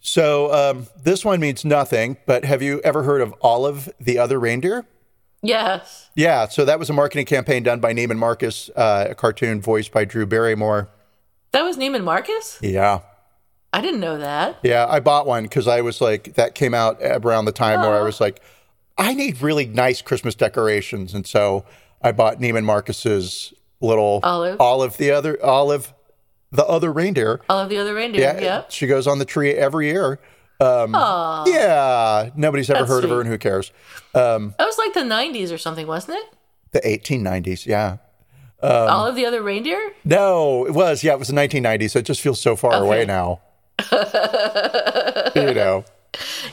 So um, this one means nothing, but have you ever heard of Olive the Other Reindeer? Yes. Yeah, so that was a marketing campaign done by Neiman Marcus, uh, a cartoon voiced by Drew Barrymore. That was Neiman Marcus? Yeah. I didn't know that. Yeah, I bought one because I was like, that came out around the time where I was like, I need really nice Christmas decorations. And so I bought Neiman Marcus's little Olive. Olive the other, Olive, the other reindeer. Of the other reindeer. Yeah, Yep. she goes on the tree every year. Um, yeah, nobody's ever That's heard of her, and who cares? That was like the 90s or something, wasn't it? The 1890s, yeah. Um, All of the other reindeer? No, it was. Yeah, it was the 1990s. So it just feels so far away now. You [laughs] know,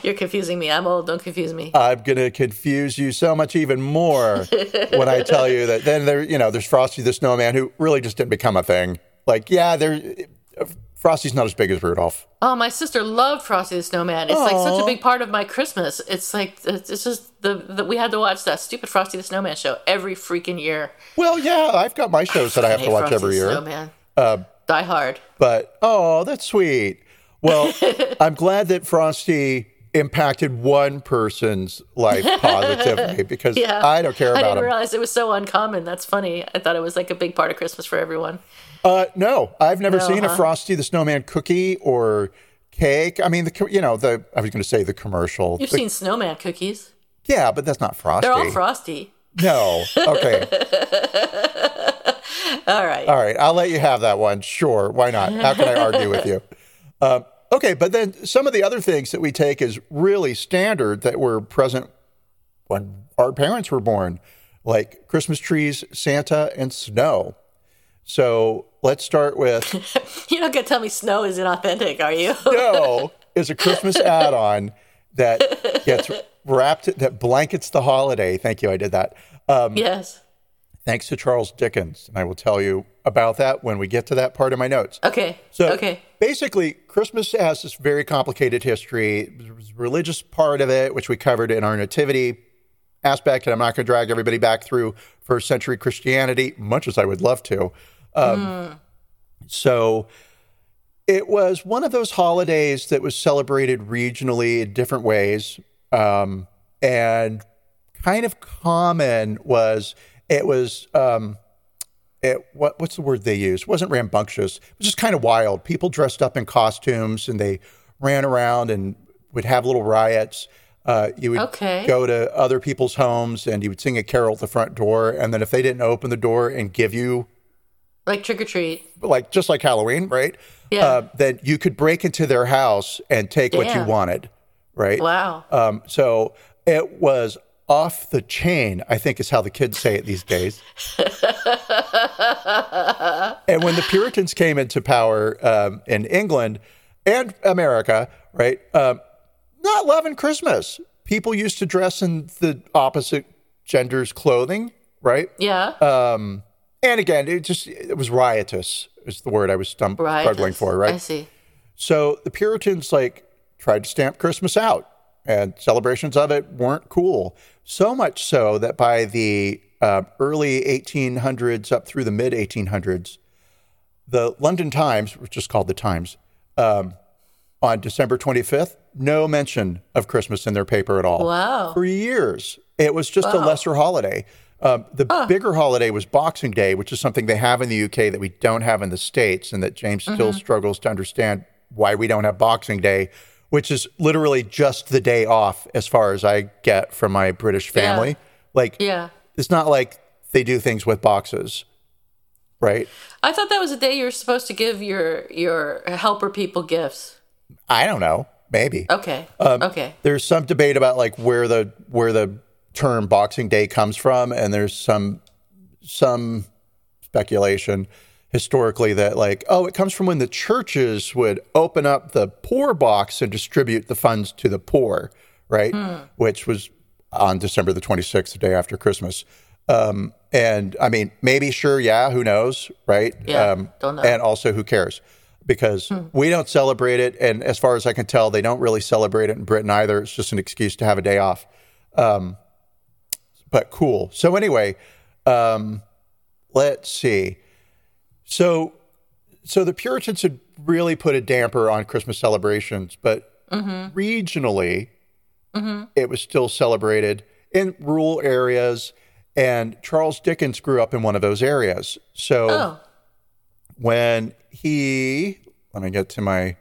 You're confusing me. I'm old. Don't confuse me. I'm gonna confuse you so much even more when I tell you that. Then there, you know, there's Frosty the Snowman who really just didn't become a thing. Like, yeah, there. Frosty's not as big as Rudolph. Oh, my sister loved Frosty the Snowman. It's like such a big part of my Christmas. It's like it's just the, the we had to watch that stupid Frosty the Snowman show every freaking year. Well, yeah, I've got my shows that I have to watch Frosty every year. Snowman. Uh, Die Hard. But oh, that's sweet. Well, [laughs] I'm glad that Frosty impacted one person's life positively [laughs] because Yeah, I don't care about it. I didn't him. realize it was so uncommon. That's funny. I thought it was like a big part of Christmas for everyone. Uh, no, I've never No, seen a? Frosty the Snowman cookie or cake. I mean, the you know the I was going to say the commercial. You've The- seen snowman cookies. yeah, but that's not Frosty. They're all frosty. no, okay, [laughs] All right. all right. I'll let you have that one. Sure, why not? How can I argue with you? Um, okay, but then some of the other things that we take as really standard that were present when our parents were born, like Christmas trees, Santa, and snow. So let's start with You're not gonna tell me snow is inauthentic, are you? [laughs] Snow is a Christmas [laughs] add-on that gets wrapped that blankets the holiday. Thank you, I did that. Um, yes. thanks to Charles Dickens, and I will tell you about that when we get to that part of my notes. Okay. So okay. Basically, Christmas has this very complicated history. There's religious part of it, which we covered in our nativity aspect, and I'm not going to drag everybody back through first century Christianity, much as I would love to. Um, So it was one of those holidays that was celebrated regionally in different ways. Um, and kind of common was it was um, it what what's the word they used? It wasn't rambunctious. It was just kind of wild. People dressed up in costumes and they ran around and would have little riots. Uh, you would Okay. go to other people's homes and you would sing a carol at the front door, and then if they didn't open the door and give you Like trick or treat. like just like Halloween, right? Yeah. Uh, then you could break into their house and take what you wanted, right? Wow. Um, so it was off the chain, I think is how the kids say it these days. [laughs] and when the Puritans came into power um, in England and America, right, um, not loving Christmas. People used to dress in the opposite gender's clothing, right? yeah. Um, and again, it just it was riotous is the word I was stum- struggling for, right? I see. So the Puritans like tried to stamp Christmas out, and celebrations of it weren't cool. So much so that by the uh, early 1800s up through the mid 1800s, the London Times, which is called the Times, um, on December 25th, no mention of Christmas in their paper at all. Wow. For years, it was just a lesser holiday. Um, the bigger holiday was Boxing Day, which is something they have in the UK that we don't have in the States, and that James still struggles to understand why we don't have Boxing Day, which is literally just the day off, as far as I get from my British family. Like, Yeah. it's not like they do things with boxes, right? I thought that was a day you were supposed to give your your helper people gifts. I don't know. Maybe. Okay. Um, okay. there's some debate about like where the where the term Boxing Day comes from, and there's some some speculation historically that like oh it comes from when the churches would open up the poor box and distribute the funds to the poor, right? Which was on December the 26th, the day after Christmas. Um, and I mean, maybe sure, yeah, who knows, right? Yeah, um, don't know. And also, who cares? Because we don't celebrate it, and as far as I can tell, they don't really celebrate it in Britain either. It's just an excuse to have a day off. Um, but cool. So anyway, um, let's see. So so the Puritans had really put a damper on Christmas celebrations, but regionally, it was still celebrated in rural areas. And Charles Dickens grew up in one of those areas. So Oh, when he, let me get to my,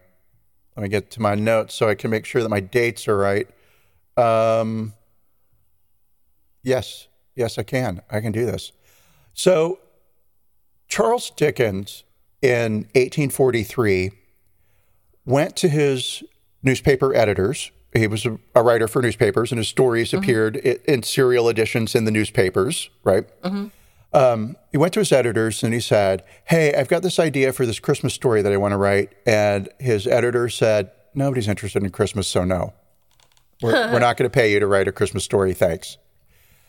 let me get to my notes so I can make sure that my dates are right. Um, yes, yes, I can. I can do this. So Charles Dickens in 1843 went to his newspaper editors. He was a, a writer for newspapers, and his stories appeared i- in serial editions in the newspapers, right? Um, he went to his editors and he said, Hey, I've got this idea for this Christmas story that I want to write. And his editor said, Nobody's interested in Christmas, so no. We're, we're [laughs] not going to pay you to write a Christmas story. Thanks.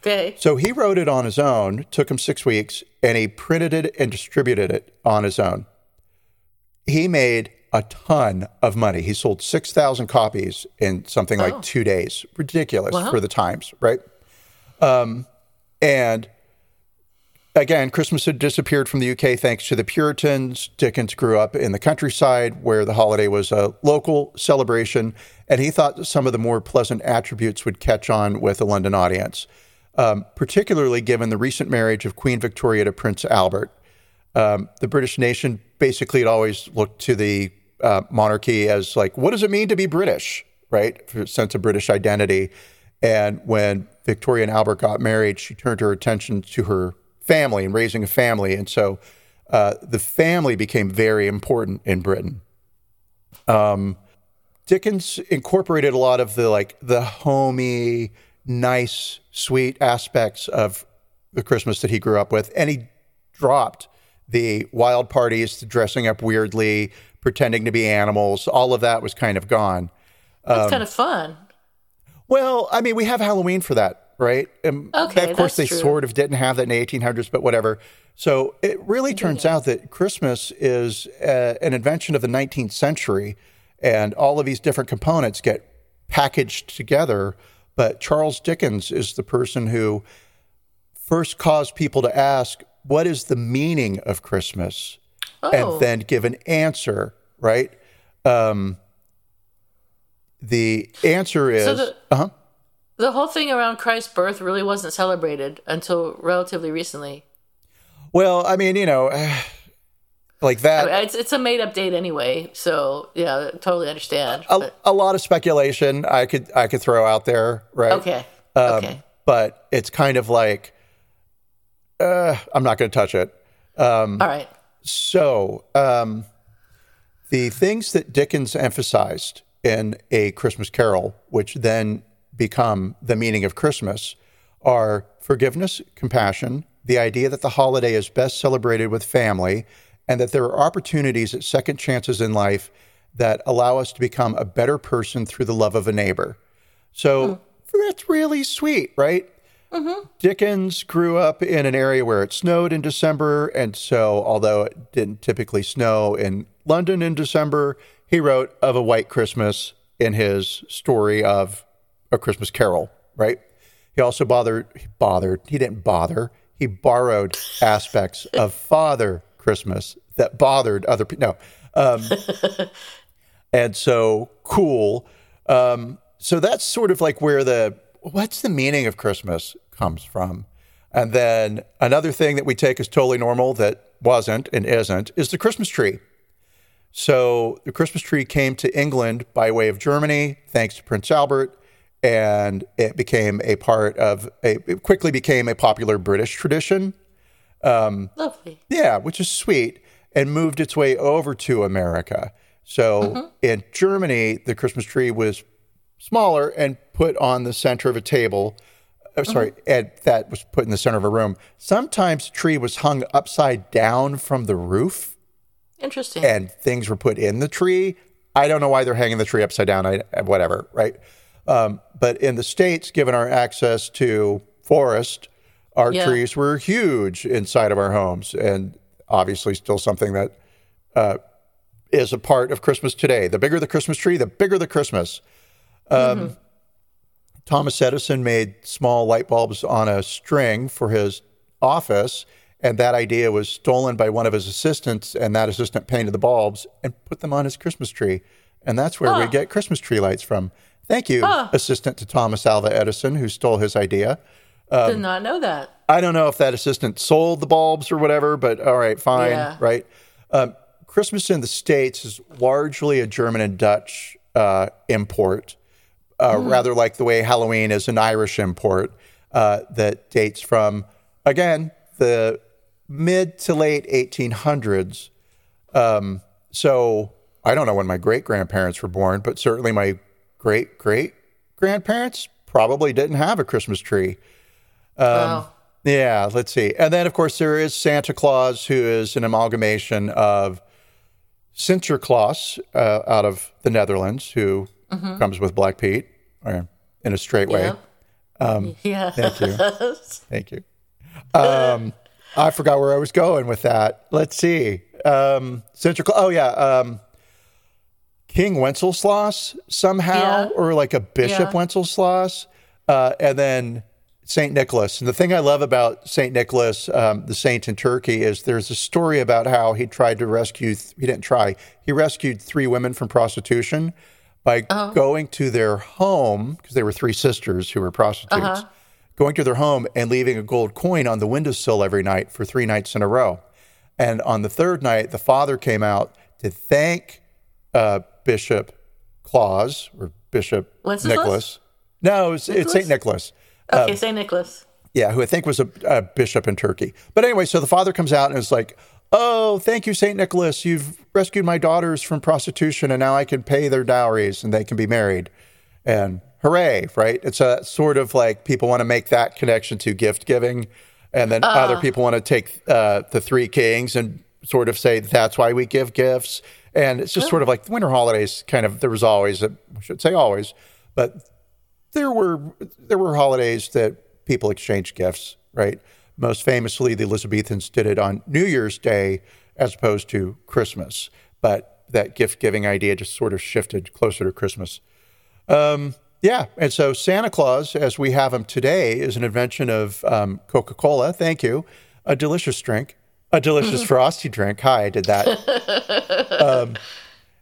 Okay. So he wrote it on his own, took him six weeks, and he printed it and distributed it on his own. He made a ton of money. He sold 6,000 copies in something like two days. Ridiculous Wow. for the times, right? Um, and again, Christmas had disappeared from the UK thanks to the Puritans. Dickens grew up in the countryside where the holiday was a local celebration, and he thought some of the more pleasant attributes would catch on with a London audience, um, particularly given the recent marriage of Queen Victoria to Prince Albert. Um, the British nation basically had always looked to the uh, monarchy as like, what does it mean to be British, right? For a sense of British identity. And when Victoria and Albert got married, she turned her attention to her family and raising a family. And so uh, the family became very important in Britain. Um, Dickens incorporated a lot of the like the homey, nice, sweet aspects of the Christmas that he grew up with, and he dropped the wild parties, the dressing up weirdly, pretending to be animals. All of that was kind of gone. That's Um, kind of fun. Well, I mean, we have Halloween for that, right? And Okay, of course, they true. sort of didn't have that in the 1800s, but whatever. So it really turns out that Christmas is uh, an invention of the 19th century, and all of these different components get packaged together. But Charles Dickens is the person who first caused people to ask, What is the meaning of Christmas? Oh, and then give an answer, right? Um, the answer is, So the- uh-huh. the whole thing around Christ's birth really wasn't celebrated until relatively recently. well, I mean, you know, like that. I mean, it's it's a made up date anyway, so yeah, totally understand. a, a lot of speculation I could I could throw out there, right? okay, Um, okay, But it's kind of like, uh, I'm not going to touch it. all right. So, um, the things that Dickens emphasized in A Christmas Carol, which then become the meaning of Christmas, are forgiveness, compassion, the idea that the holiday is best celebrated with family, and that there are opportunities at second chances in life that allow us to become a better person through the love of a neighbor. So hmm. that's really sweet, right? Mm-hmm. Dickens grew up in an area where it snowed in December. And so, although it didn't typically snow in London in December, he wrote of a white Christmas in his story of A Christmas Carol, right? He also bothered, he bothered, he didn't bother, he borrowed aspects of Father Christmas that bothered other people. No. Um, [laughs] and so cool. Um, so that's sort of like where the what's the meaning of Christmas comes from. And then another thing that we take as totally normal that wasn't and isn't is the Christmas tree. So the Christmas tree came to England by way of Germany, thanks to Prince Albert, and it became a part of a, it quickly became a popular British tradition. Lovely. Yeah, which is sweet, and moved its way over to America. So in Germany, the Christmas tree was smaller and put on the center of a table. uh, sorry, and that was put in the center of a room. Sometimes the tree was hung upside down from the roof, Interesting. and things were put in the tree. I don't know why they're hanging the tree upside down. I whatever, right? Um, but in the states, given our access to forest, our Yeah. trees were huge inside of our homes, and obviously still something that uh, is a part of Christmas today. The bigger the Christmas tree, the bigger the Christmas. Um, Thomas Edison made small light bulbs on a string for his office, And that idea was stolen by one of his assistants, and that assistant painted the bulbs and put them on his Christmas tree. And that's where we get Christmas tree lights from. Thank you, Huh. assistant to Thomas Alva Edison, who stole his idea. Um, Did not know that. I don't know if that assistant sold the bulbs or whatever, but all right, fine, Yeah. right? Um, Christmas in the States is largely a German and Dutch uh, import, uh, Hmm. rather like the way Halloween is an Irish import uh, that dates from, again, the mid to late 1800s. Um, so I don't know when my great grandparents were born, but certainly my great great grandparents probably didn't have a Christmas tree. Um, wow. Yeah, let's see. And then, of course, there is Santa Claus, who is an amalgamation of Sinterklaas uh, out of the Netherlands, who comes with Black Pete or in a straight way. Yeah. Thank you. [laughs] Thank you. Um, I forgot where I was going with that. Let's see. Um, Sinterklaas. Oh, yeah. Um, King Wenceslaus somehow, Yeah. or like a Bishop Yeah. Wenceslaus. Uh, and then St. Nicholas. And the thing I love about St. Nicholas, um, the saint in Turkey, is there's a story about how he tried to rescue, he didn't try, he rescued three women from prostitution by going to their home, because they were three sisters who were prostitutes, going to their home and leaving a gold coin on the windowsill every night for three nights in a row. And on the third night, the father came out to thank uh, Bishop Claus or Bishop Wenceslas? Nicholas. No, it's, it's St. Nicholas. Okay, St. Nicholas. Yeah, who I think was a, a bishop in Turkey. But anyway, so the father comes out and is like, Oh, thank you, St. Nicholas. You've rescued my daughters from prostitution and now I can pay their dowries and they can be married. And hooray, right? It's a sort of like people want to make that connection to gift giving. And then other people want to take uh, the three kings and sort of say that's why we give gifts. And it's just sort of like the winter holidays kind of, there was always, a, I should say always, but there were there were holidays that people exchanged gifts, right? Most famously, the Elizabethans did it on New Year's Day as opposed to Christmas. But that gift giving idea just sort of shifted closer to Christmas. Um, yeah, and so Santa Claus, as we have him today, is an invention of um, Coca Cola. Thank you. A delicious drink, a delicious [laughs] frosty drink. Hi, I did that. [laughs] Um,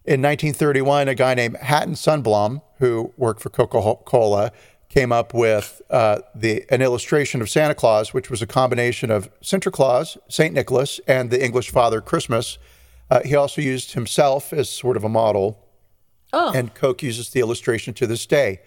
in 1931, a guy named Haddon Sundblom, who worked for Coca Cola, came up with uh, the an illustration of Santa Claus, which was a combination of Sinterklaas, Saint Nicholas, and the English Father Christmas. Uh, he also used himself as sort of a model, Oh, and Coke uses the illustration to this day.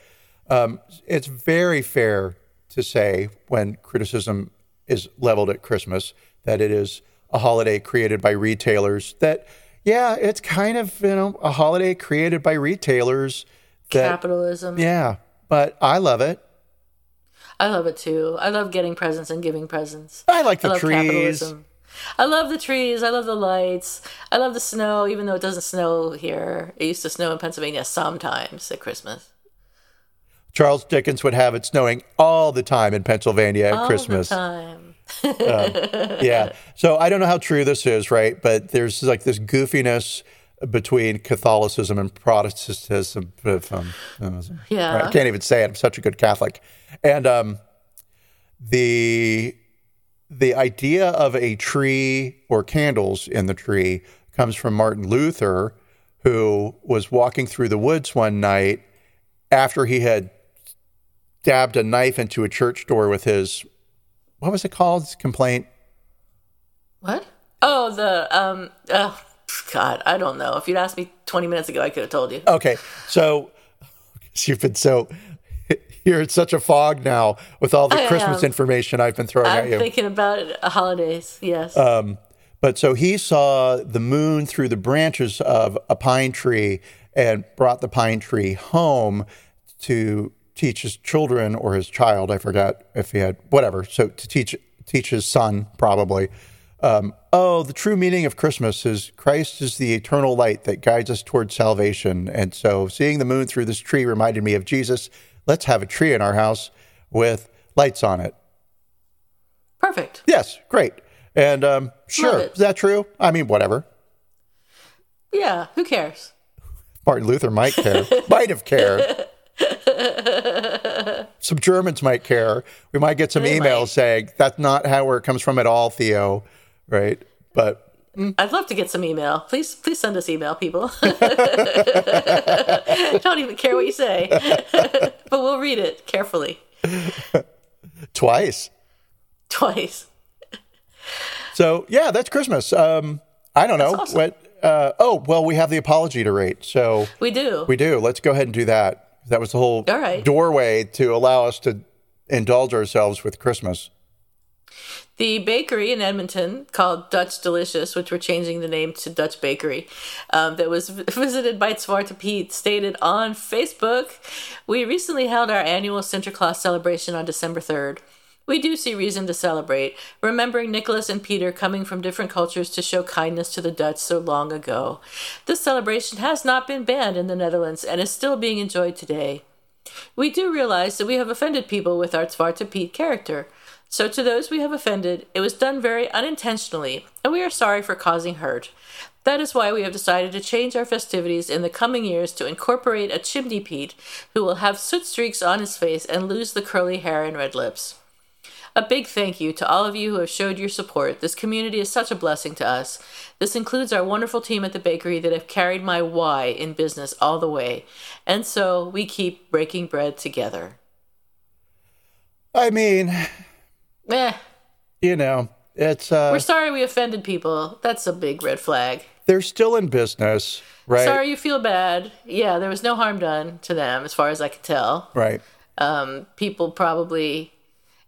Um, it's very fair to say when criticism is leveled at Christmas that it is a holiday created by retailers. That yeah, it's kind of you know a holiday created by retailers. That capitalism. yeah, but I love it. I love it too. I love getting presents and giving presents. I like I the love trees. capitalism. I love the trees. I love the lights. I love the snow, even though it doesn't snow here. It used to snow in Pennsylvania sometimes at Christmas. Charles Dickens would have it snowing all the time in Pennsylvania at All Christmas. Time. yeah. So I don't know how true this is, right? But there's like this goofiness between Catholicism and Protestantism. Um, Yeah. I can't even say it. I'm such a good Catholic. And um, the the idea of a tree or candles in the tree comes from Martin Luther, who was walking through the woods one night after he had dabbed a knife into a church door with his what was it called? Complaint. What? Oh, the um. Oh, God, I don't know. If you'd asked me 20 minutes ago, I could have told you. Okay, so [laughs] you've been so [laughs] you're in such a fog now with all the I Christmas am. information I've been throwing I'm at you. thinking about holidays. Yes. Um, But so he saw the moon through the branches of a pine tree and brought the pine tree home to teach his children or his child. I forgot if he had whatever. So to teach teach his son probably. Um, oh, the true meaning of Christmas is Christ is the eternal light that guides us towards salvation. And so seeing the moon through this tree reminded me of Jesus. Let's have a tree in our house with lights on it. Perfect. Yes, great. And um, sure, is that true? I mean, whatever. Yeah. Who cares? Martin Luther might care, might have cared. [laughs] [laughs] some Germans might care. We might get some They emails might. saying that's not how where it comes from at all, Theo. Right? But I'd love to get some email. Please, please send us email, people. [laughs] [laughs] Don't even care what you say, but we'll read it carefully twice. twice. So yeah, that's Christmas. Um, I don't know awesome. what. Uh, oh well, we have the apology to rate, so We do. we do. Let's go ahead and do that. That was the whole right. doorway to allow us to indulge ourselves with Christmas. The bakery in Edmonton called Dutch Delicious, which we're changing the name to Dutch Bakery, um, that was [laughs] visited by Zwarte Piet, stated on Facebook We recently held our annual Sinterklaas celebration on December 3rd. We do see reason to celebrate, remembering Nicholas and Peter coming from different cultures to show kindness to the Dutch so long ago. This celebration has not been banned in the Netherlands and is still being enjoyed today. We do realize that we have offended people with our Zwarte Piet character. So, to those we have offended, it was done very unintentionally, and we are sorry for causing hurt. That is why we have decided to change our festivities in the coming years to incorporate a chimney Pete who will have soot streaks on his face and lose the curly hair and red lips. A big thank you to all of you who have showed your support. This community is such a blessing to us. This includes our wonderful team at the bakery that have carried my why in business all the way. And so we keep breaking bread together. I mean, Eh, you know, it's uh, we're sorry we offended people. That's a big red flag. they're still in business, right? Sorry you feel bad. Yeah, there was no harm done to them as far as I could tell. Right. Um, people probably,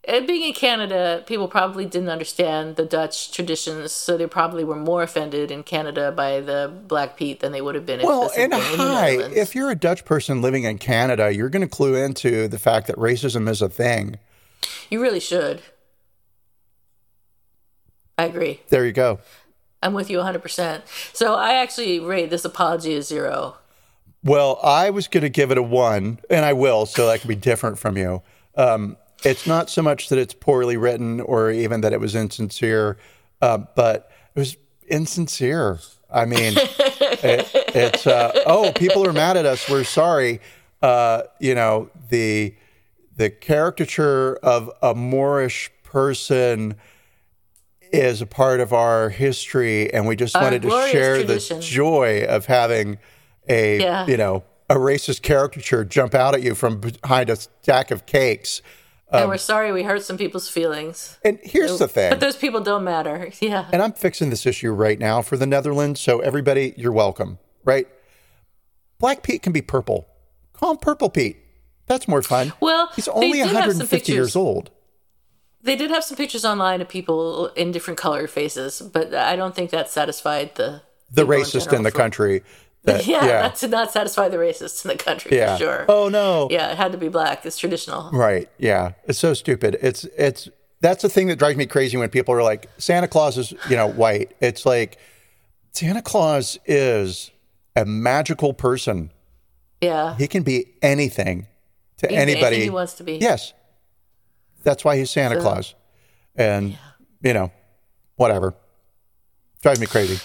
being in Canada, people probably didn't understand the Dutch traditions, so they probably were more offended in Canada by the Black Pete than they would have been if Well, and been in the hi, if you're a Dutch person living in Canada, you're going to clue into the fact that racism is a thing. you really should. I agree. There you go. I'm with you 100%. So I actually rate this apology a zero. Well, I was going to give it a one, and I will, so that can be different from you. Um, it's not so much that it's poorly written or even that it was insincere, uh, but it was insincere. I mean, [laughs] it, it's uh, oh, people are mad at us. We're sorry. Uh, you know the the caricature of a Moorish person is a part of our history, and we just Our wanted to share tradition. the joy of having a Yeah. you know a racist caricature jump out at you from behind a stack of cakes. And um, we're sorry we hurt some people's feelings. And here's the thing. But those people don't matter. [laughs] Yeah. and I'm fixing this issue right now for the Netherlands. So everybody, you're welcome, right? Black Pete can be purple. Call him Purple Pete. That's more fun. Well, he's only did have some 150 years old. They did have some pictures online of people in different color faces, but I don't think that satisfied the The people in racist in the for- country. That, [laughs] Yeah, yeah, that did not satisfy the racists in the country yeah. for sure. Oh no. Yeah, it had to be black. It's traditional. Right. Yeah. It's so stupid. It's it's that's the thing that drives me crazy when people are like Santa Claus is, you know, white. It's like Santa Claus is a magical person. Yeah. He can be anything to He be anything anybody he wants to be. Yes. That's why he's Santa So- Claus. And you know, whatever. Drives me crazy.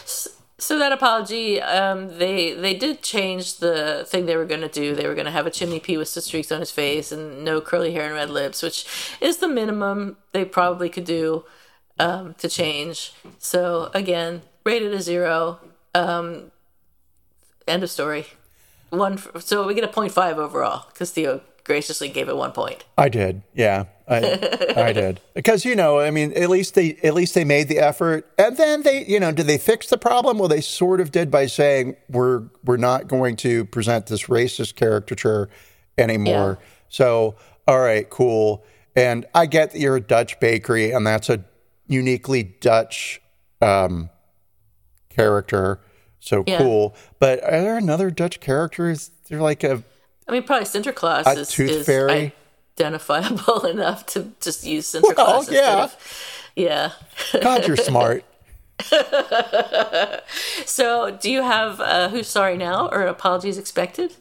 So that apology, um, they they did change the thing they were going to do. They were going to have a chimney Pete with streaks on his face and no curly hair and red lips, which is the minimum they probably could do um, to change. So again, rated a zero. Um, end of story. One. f so we get a point five overall because Theo graciously gave it one point. I did. Yeah. I, [laughs] I did. Because you know, I mean, at least they at least they made the effort. And then they, you know, did they fix the problem? Well, they sort of did by saying we're we're not going to present this racist caricature anymore. Yeah. So, all right, cool. And I get that you're a Dutch bakery and that's a uniquely Dutch um character. So Yeah. cool. But are there another Dutch characters? They're like a I mean, probably Sinterklaas A is, tooth is fairy? identifiable [laughs] enough to just use Sinterklaas. Well, yeah. of- yeah. God, you're [laughs] smart. So, do you have uh, who's sorry now or apologies expected?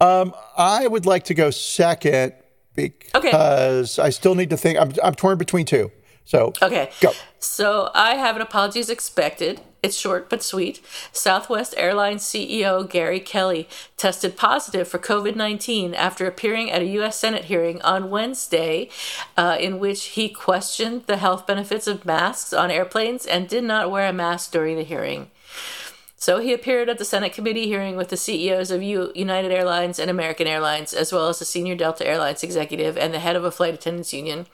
I would like to go second because I still need to think. I'm, I'm torn between two. So Okay. go. So I have an apologies expected. It's short but sweet. Southwest Airlines CEO Gary Kelly tested positive for COVID 19 after appearing at a U.S. Senate hearing on Wednesday, uh, in which he questioned the health benefits of masks on airplanes and did not wear a mask during the hearing. So he appeared at the Senate committee hearing with the CEOs of U- United Airlines and American Airlines, as well as a senior Delta Airlines executive and the head of a flight attendants union.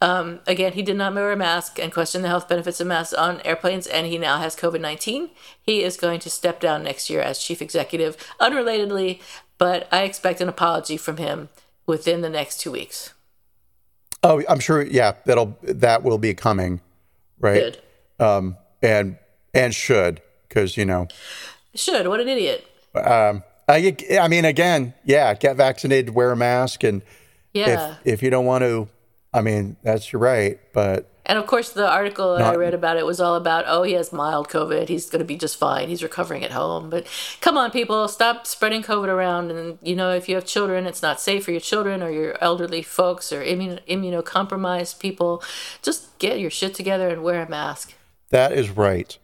Um, again, he did not wear a mask and questioned the health benefits of masks on airplanes, and he now has COVID 19. He is going to step down next year as chief executive, unrelatedly, but I expect an apology from him within the next two weeks. Oh, I'm sure. Yeah, that'll that will be coming, right? Good. Um, and and should because you know, Should. What an idiot. I, I mean, again, yeah, get vaccinated, wear a mask, and Yeah. if if you don't want to, I mean, that's right. But And of course, the article that I read about it was all about, oh, he has mild COVID. He's going to be just fine. He's recovering at home. But come on, people, stop spreading COVID around. And, you know, if you have children, it's not safe for your children or your elderly folks or immun- immunocompromised people. Just get your shit together and wear a mask. that is right,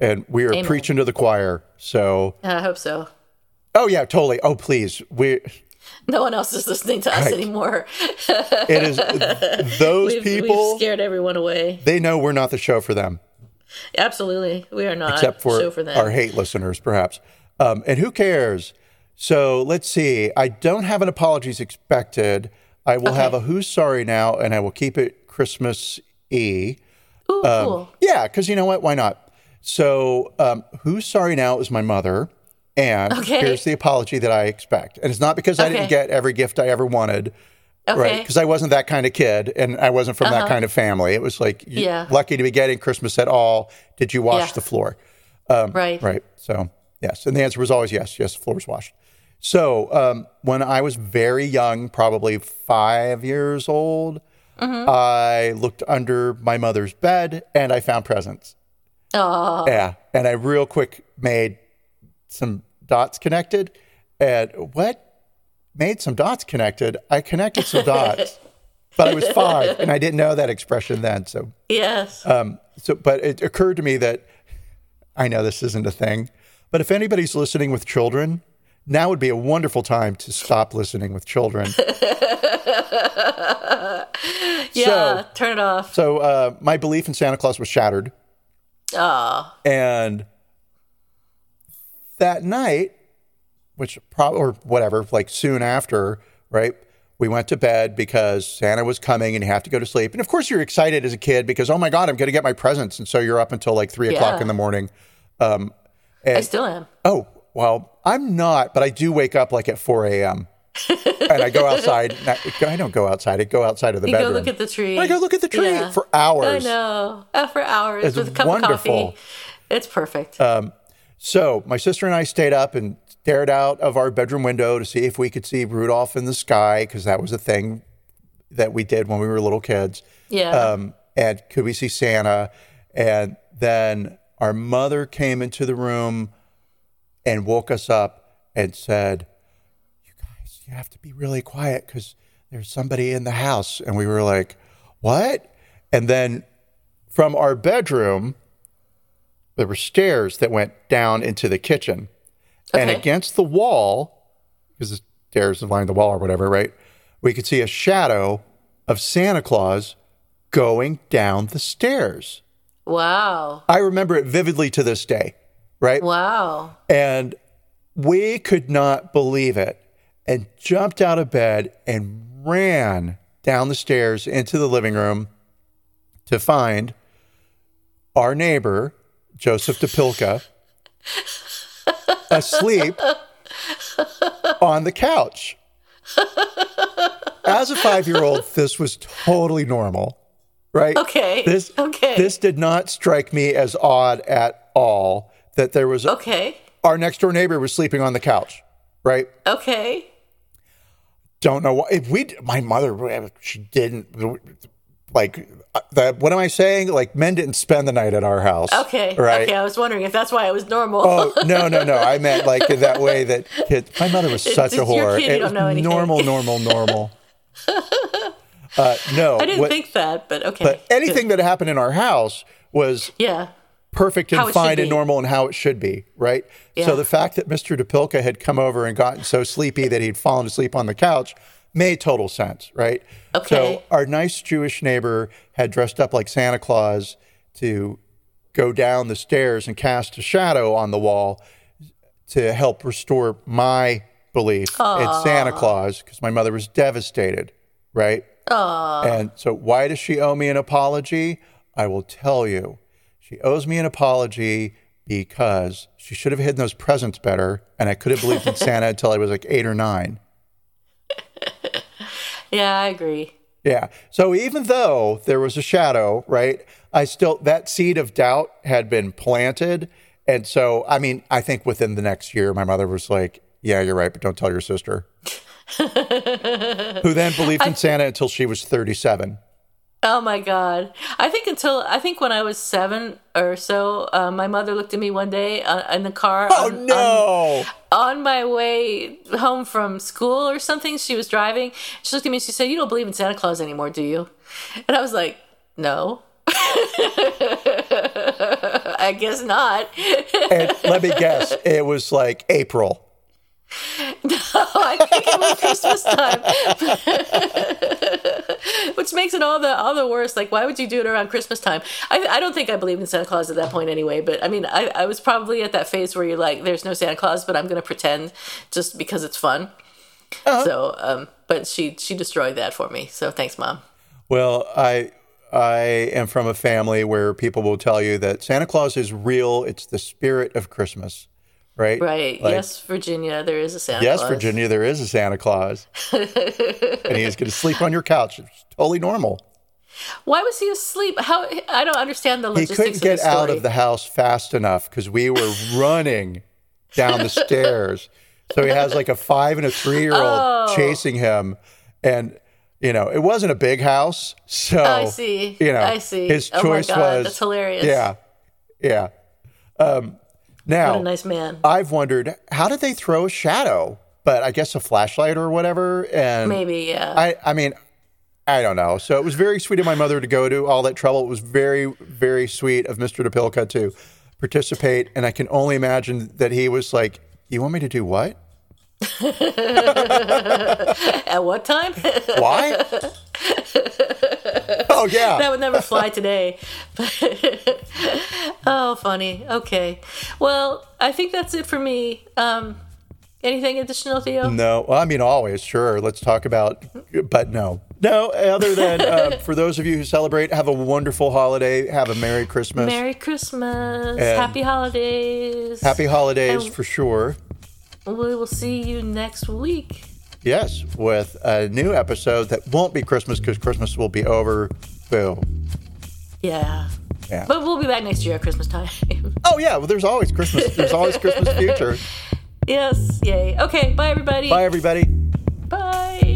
and we are Amen. preaching to the choir. So, I hope so. oh yeah, totally. Oh please, we. [laughs] No one else is listening to us Right. anymore. [laughs] It is those We've, people. we've scared everyone away. They know we're not the show for them. Absolutely. We are not except for, show for them. our hate listeners, perhaps. Um, and who cares? So let's see. I don't have an apologies expected. I will have a who's sorry now, and I will keep it Christmas E. Ooh, um, cool. Yeah, because you know what? Why not? So um, who's sorry now is my mother. And Okay. here's the apology that I expect. And it's not because I didn't get every gift I ever wanted, right? Because I wasn't that kind of kid and I wasn't from that kind of family. It was like, Yeah. lucky to be getting Christmas at all. Did you wash Yeah. the floor? right. Right. So, yes. And the answer was always yes. Yes, the floor was washed. So, um, when I was very young, probably five years old, Mm-hmm. I looked under my mother's bed and I found presents. Oh, Yeah. And I real quick made some dots connected. And what? Made some dots connected. I connected some dots, [laughs] but I was five and I didn't know that expression then. So, yes. um, so, but it occurred to me that I know this isn't a thing, but if anybody's listening with children, now would be a wonderful time to stop listening with children. [laughs] yeah. turn it off. So, uh, my belief in Santa Claus was shattered. Oh, And that night, which probably, or whatever, like soon after, right? We went to bed because Santa was coming and you have to go to sleep. And of course, you're excited as a kid because, oh my God, I'm going to get my presents. And so you're up until like three o'clock in the morning. I still am. Oh, well, I'm not, but I do wake up like at 4 a.m. and I go outside. [laughs] I don't go outside. I go outside of the You bedroom. go look at the tree. I go look at the tree Yeah. for hours. I know. Uh, for hours It's with a cup wonderful. of coffee. It's perfect. So my sister and I stayed up and stared out of our bedroom window to see if we could see Rudolph in the sky because that was a thing that we did when we were little kids. yeah. Um, and could we see Santa? And then our mother came into the room and woke us up and said, "You guys, you have to be really quiet because there's somebody in the house." And we were like, "What?" And then from our bedroom, there were stairs that went down into the kitchen, and against the wall, because the stairs lined the wall or whatever, right? We could see a shadow of Santa Claus going down the stairs. wow. I remember it vividly to this day, right? Wow. And we could not believe it and jumped out of bed and ran down the stairs into the living room to find our neighbor, Joseph DePilka, asleep on the couch. As a five year old, this was totally normal, right? Okay. This, okay. this did not strike me as odd at all that there was A, okay. our next door neighbor was sleeping on the couch, right? Okay. Don't know why. If we, my mother, she didn't like that. What am I saying? Like men didn't spend the night at our house. Okay. Right. Okay. I was wondering if that's why it was normal. Oh [laughs] no no no! I meant like in that way that kids. My mother was such a it's your whore. kid, you it don't was know anything. normal, normal, normal. [laughs] Uh, no, I didn't what- think that, but okay. But good. anything that happened in our house was Yeah. perfect and How it should fine and normal and how it should be, right? Yeah. So the fact that Mr. DePilka had come over and gotten so sleepy that he'd fallen asleep on the couch made total sense, right? Okay. So our nice Jewish neighbor had dressed up like Santa Claus to go down the stairs and cast a shadow on the wall to help restore my belief in Santa Claus because my mother was devastated, right? Aww. And so, why does she owe me an apology? I will tell you. She owes me an apology because she should have hidden those presents better, and I could have believed in Santa [laughs] until I was like eight or nine. Yeah, I agree. Yeah. So even though there was a shadow, right? I still that seed of doubt had been planted, and so I mean, I think within the next year, my mother was like, "Yeah, you're right, but don't tell your sister." [laughs] Who then believed in Santa until she was 37. Oh my god! I think until I think when I was seven or so, uh, my mother looked at me one day uh, in the car. Oh on, no! On, on my way home from school or something, she was driving. She looked at me and she said, "You don't believe in Santa Claus anymore, do you?" And I was like, "No." [laughs] I guess not. and let me guess, it was like April. [laughs] I think it was Christmas time, [laughs] which makes it all the all the worse. Like, why would you do it around Christmas time? I, I don't think I believed in Santa Claus at that point anyway. But I mean, I, I was probably at that phase where you're like, "There's no Santa Claus," but I'm going to pretend just because it's fun. So, um, but she she destroyed that for me. So thanks, mom. Well, I I am from a family where people will tell you that Santa Claus is real. It's the spirit of Christmas, right? Right? Like, yes, Virginia, there is a Santa Claus. Yes, Claus. Virginia, there is a Santa Claus, [laughs] and he is going to sleep on your couch. It's totally normal. Why was he asleep? How I don't understand the things. He couldn't get of out of the house fast enough because we were running down the stairs. So he has like a five and a three year [laughs] Oh. old chasing him, and you know it wasn't a big house, so I see. You know, I see. His Oh my choice God, was that's hilarious. Yeah, yeah. Um, now What a nice man. I've wondered how did they throw a shadow, but I guess a flashlight or whatever, and Maybe, yeah. I, I mean, I don't know. So it was very sweet of my mother to go to all that trouble. It was very, very sweet of Mr. DePilka to participate. And I can only imagine that he was like, You want me to do what? [laughs] At what time? Why? [laughs] oh, yeah. [laughs] that would never fly today. [laughs] oh, funny. Okay. Well, I think that's it for me. Um, anything additional, Theo? No, well, I mean, always, sure. Let's talk about, but no. No, other than uh, [laughs] for those of you who celebrate, have a wonderful holiday. Have a Merry Christmas. Merry Christmas. And- Happy holidays. Happy holidays And- for sure. We will see you next week. Yes, with a new episode that won't be Christmas because Christmas will be over. Boo. Yeah. Yeah. But we'll be back next year at Christmas time. [laughs] Oh yeah, well there's always Christmas. There's always Christmas future. [laughs] yes. Yay. Okay. Bye, everybody. Bye everybody. Bye.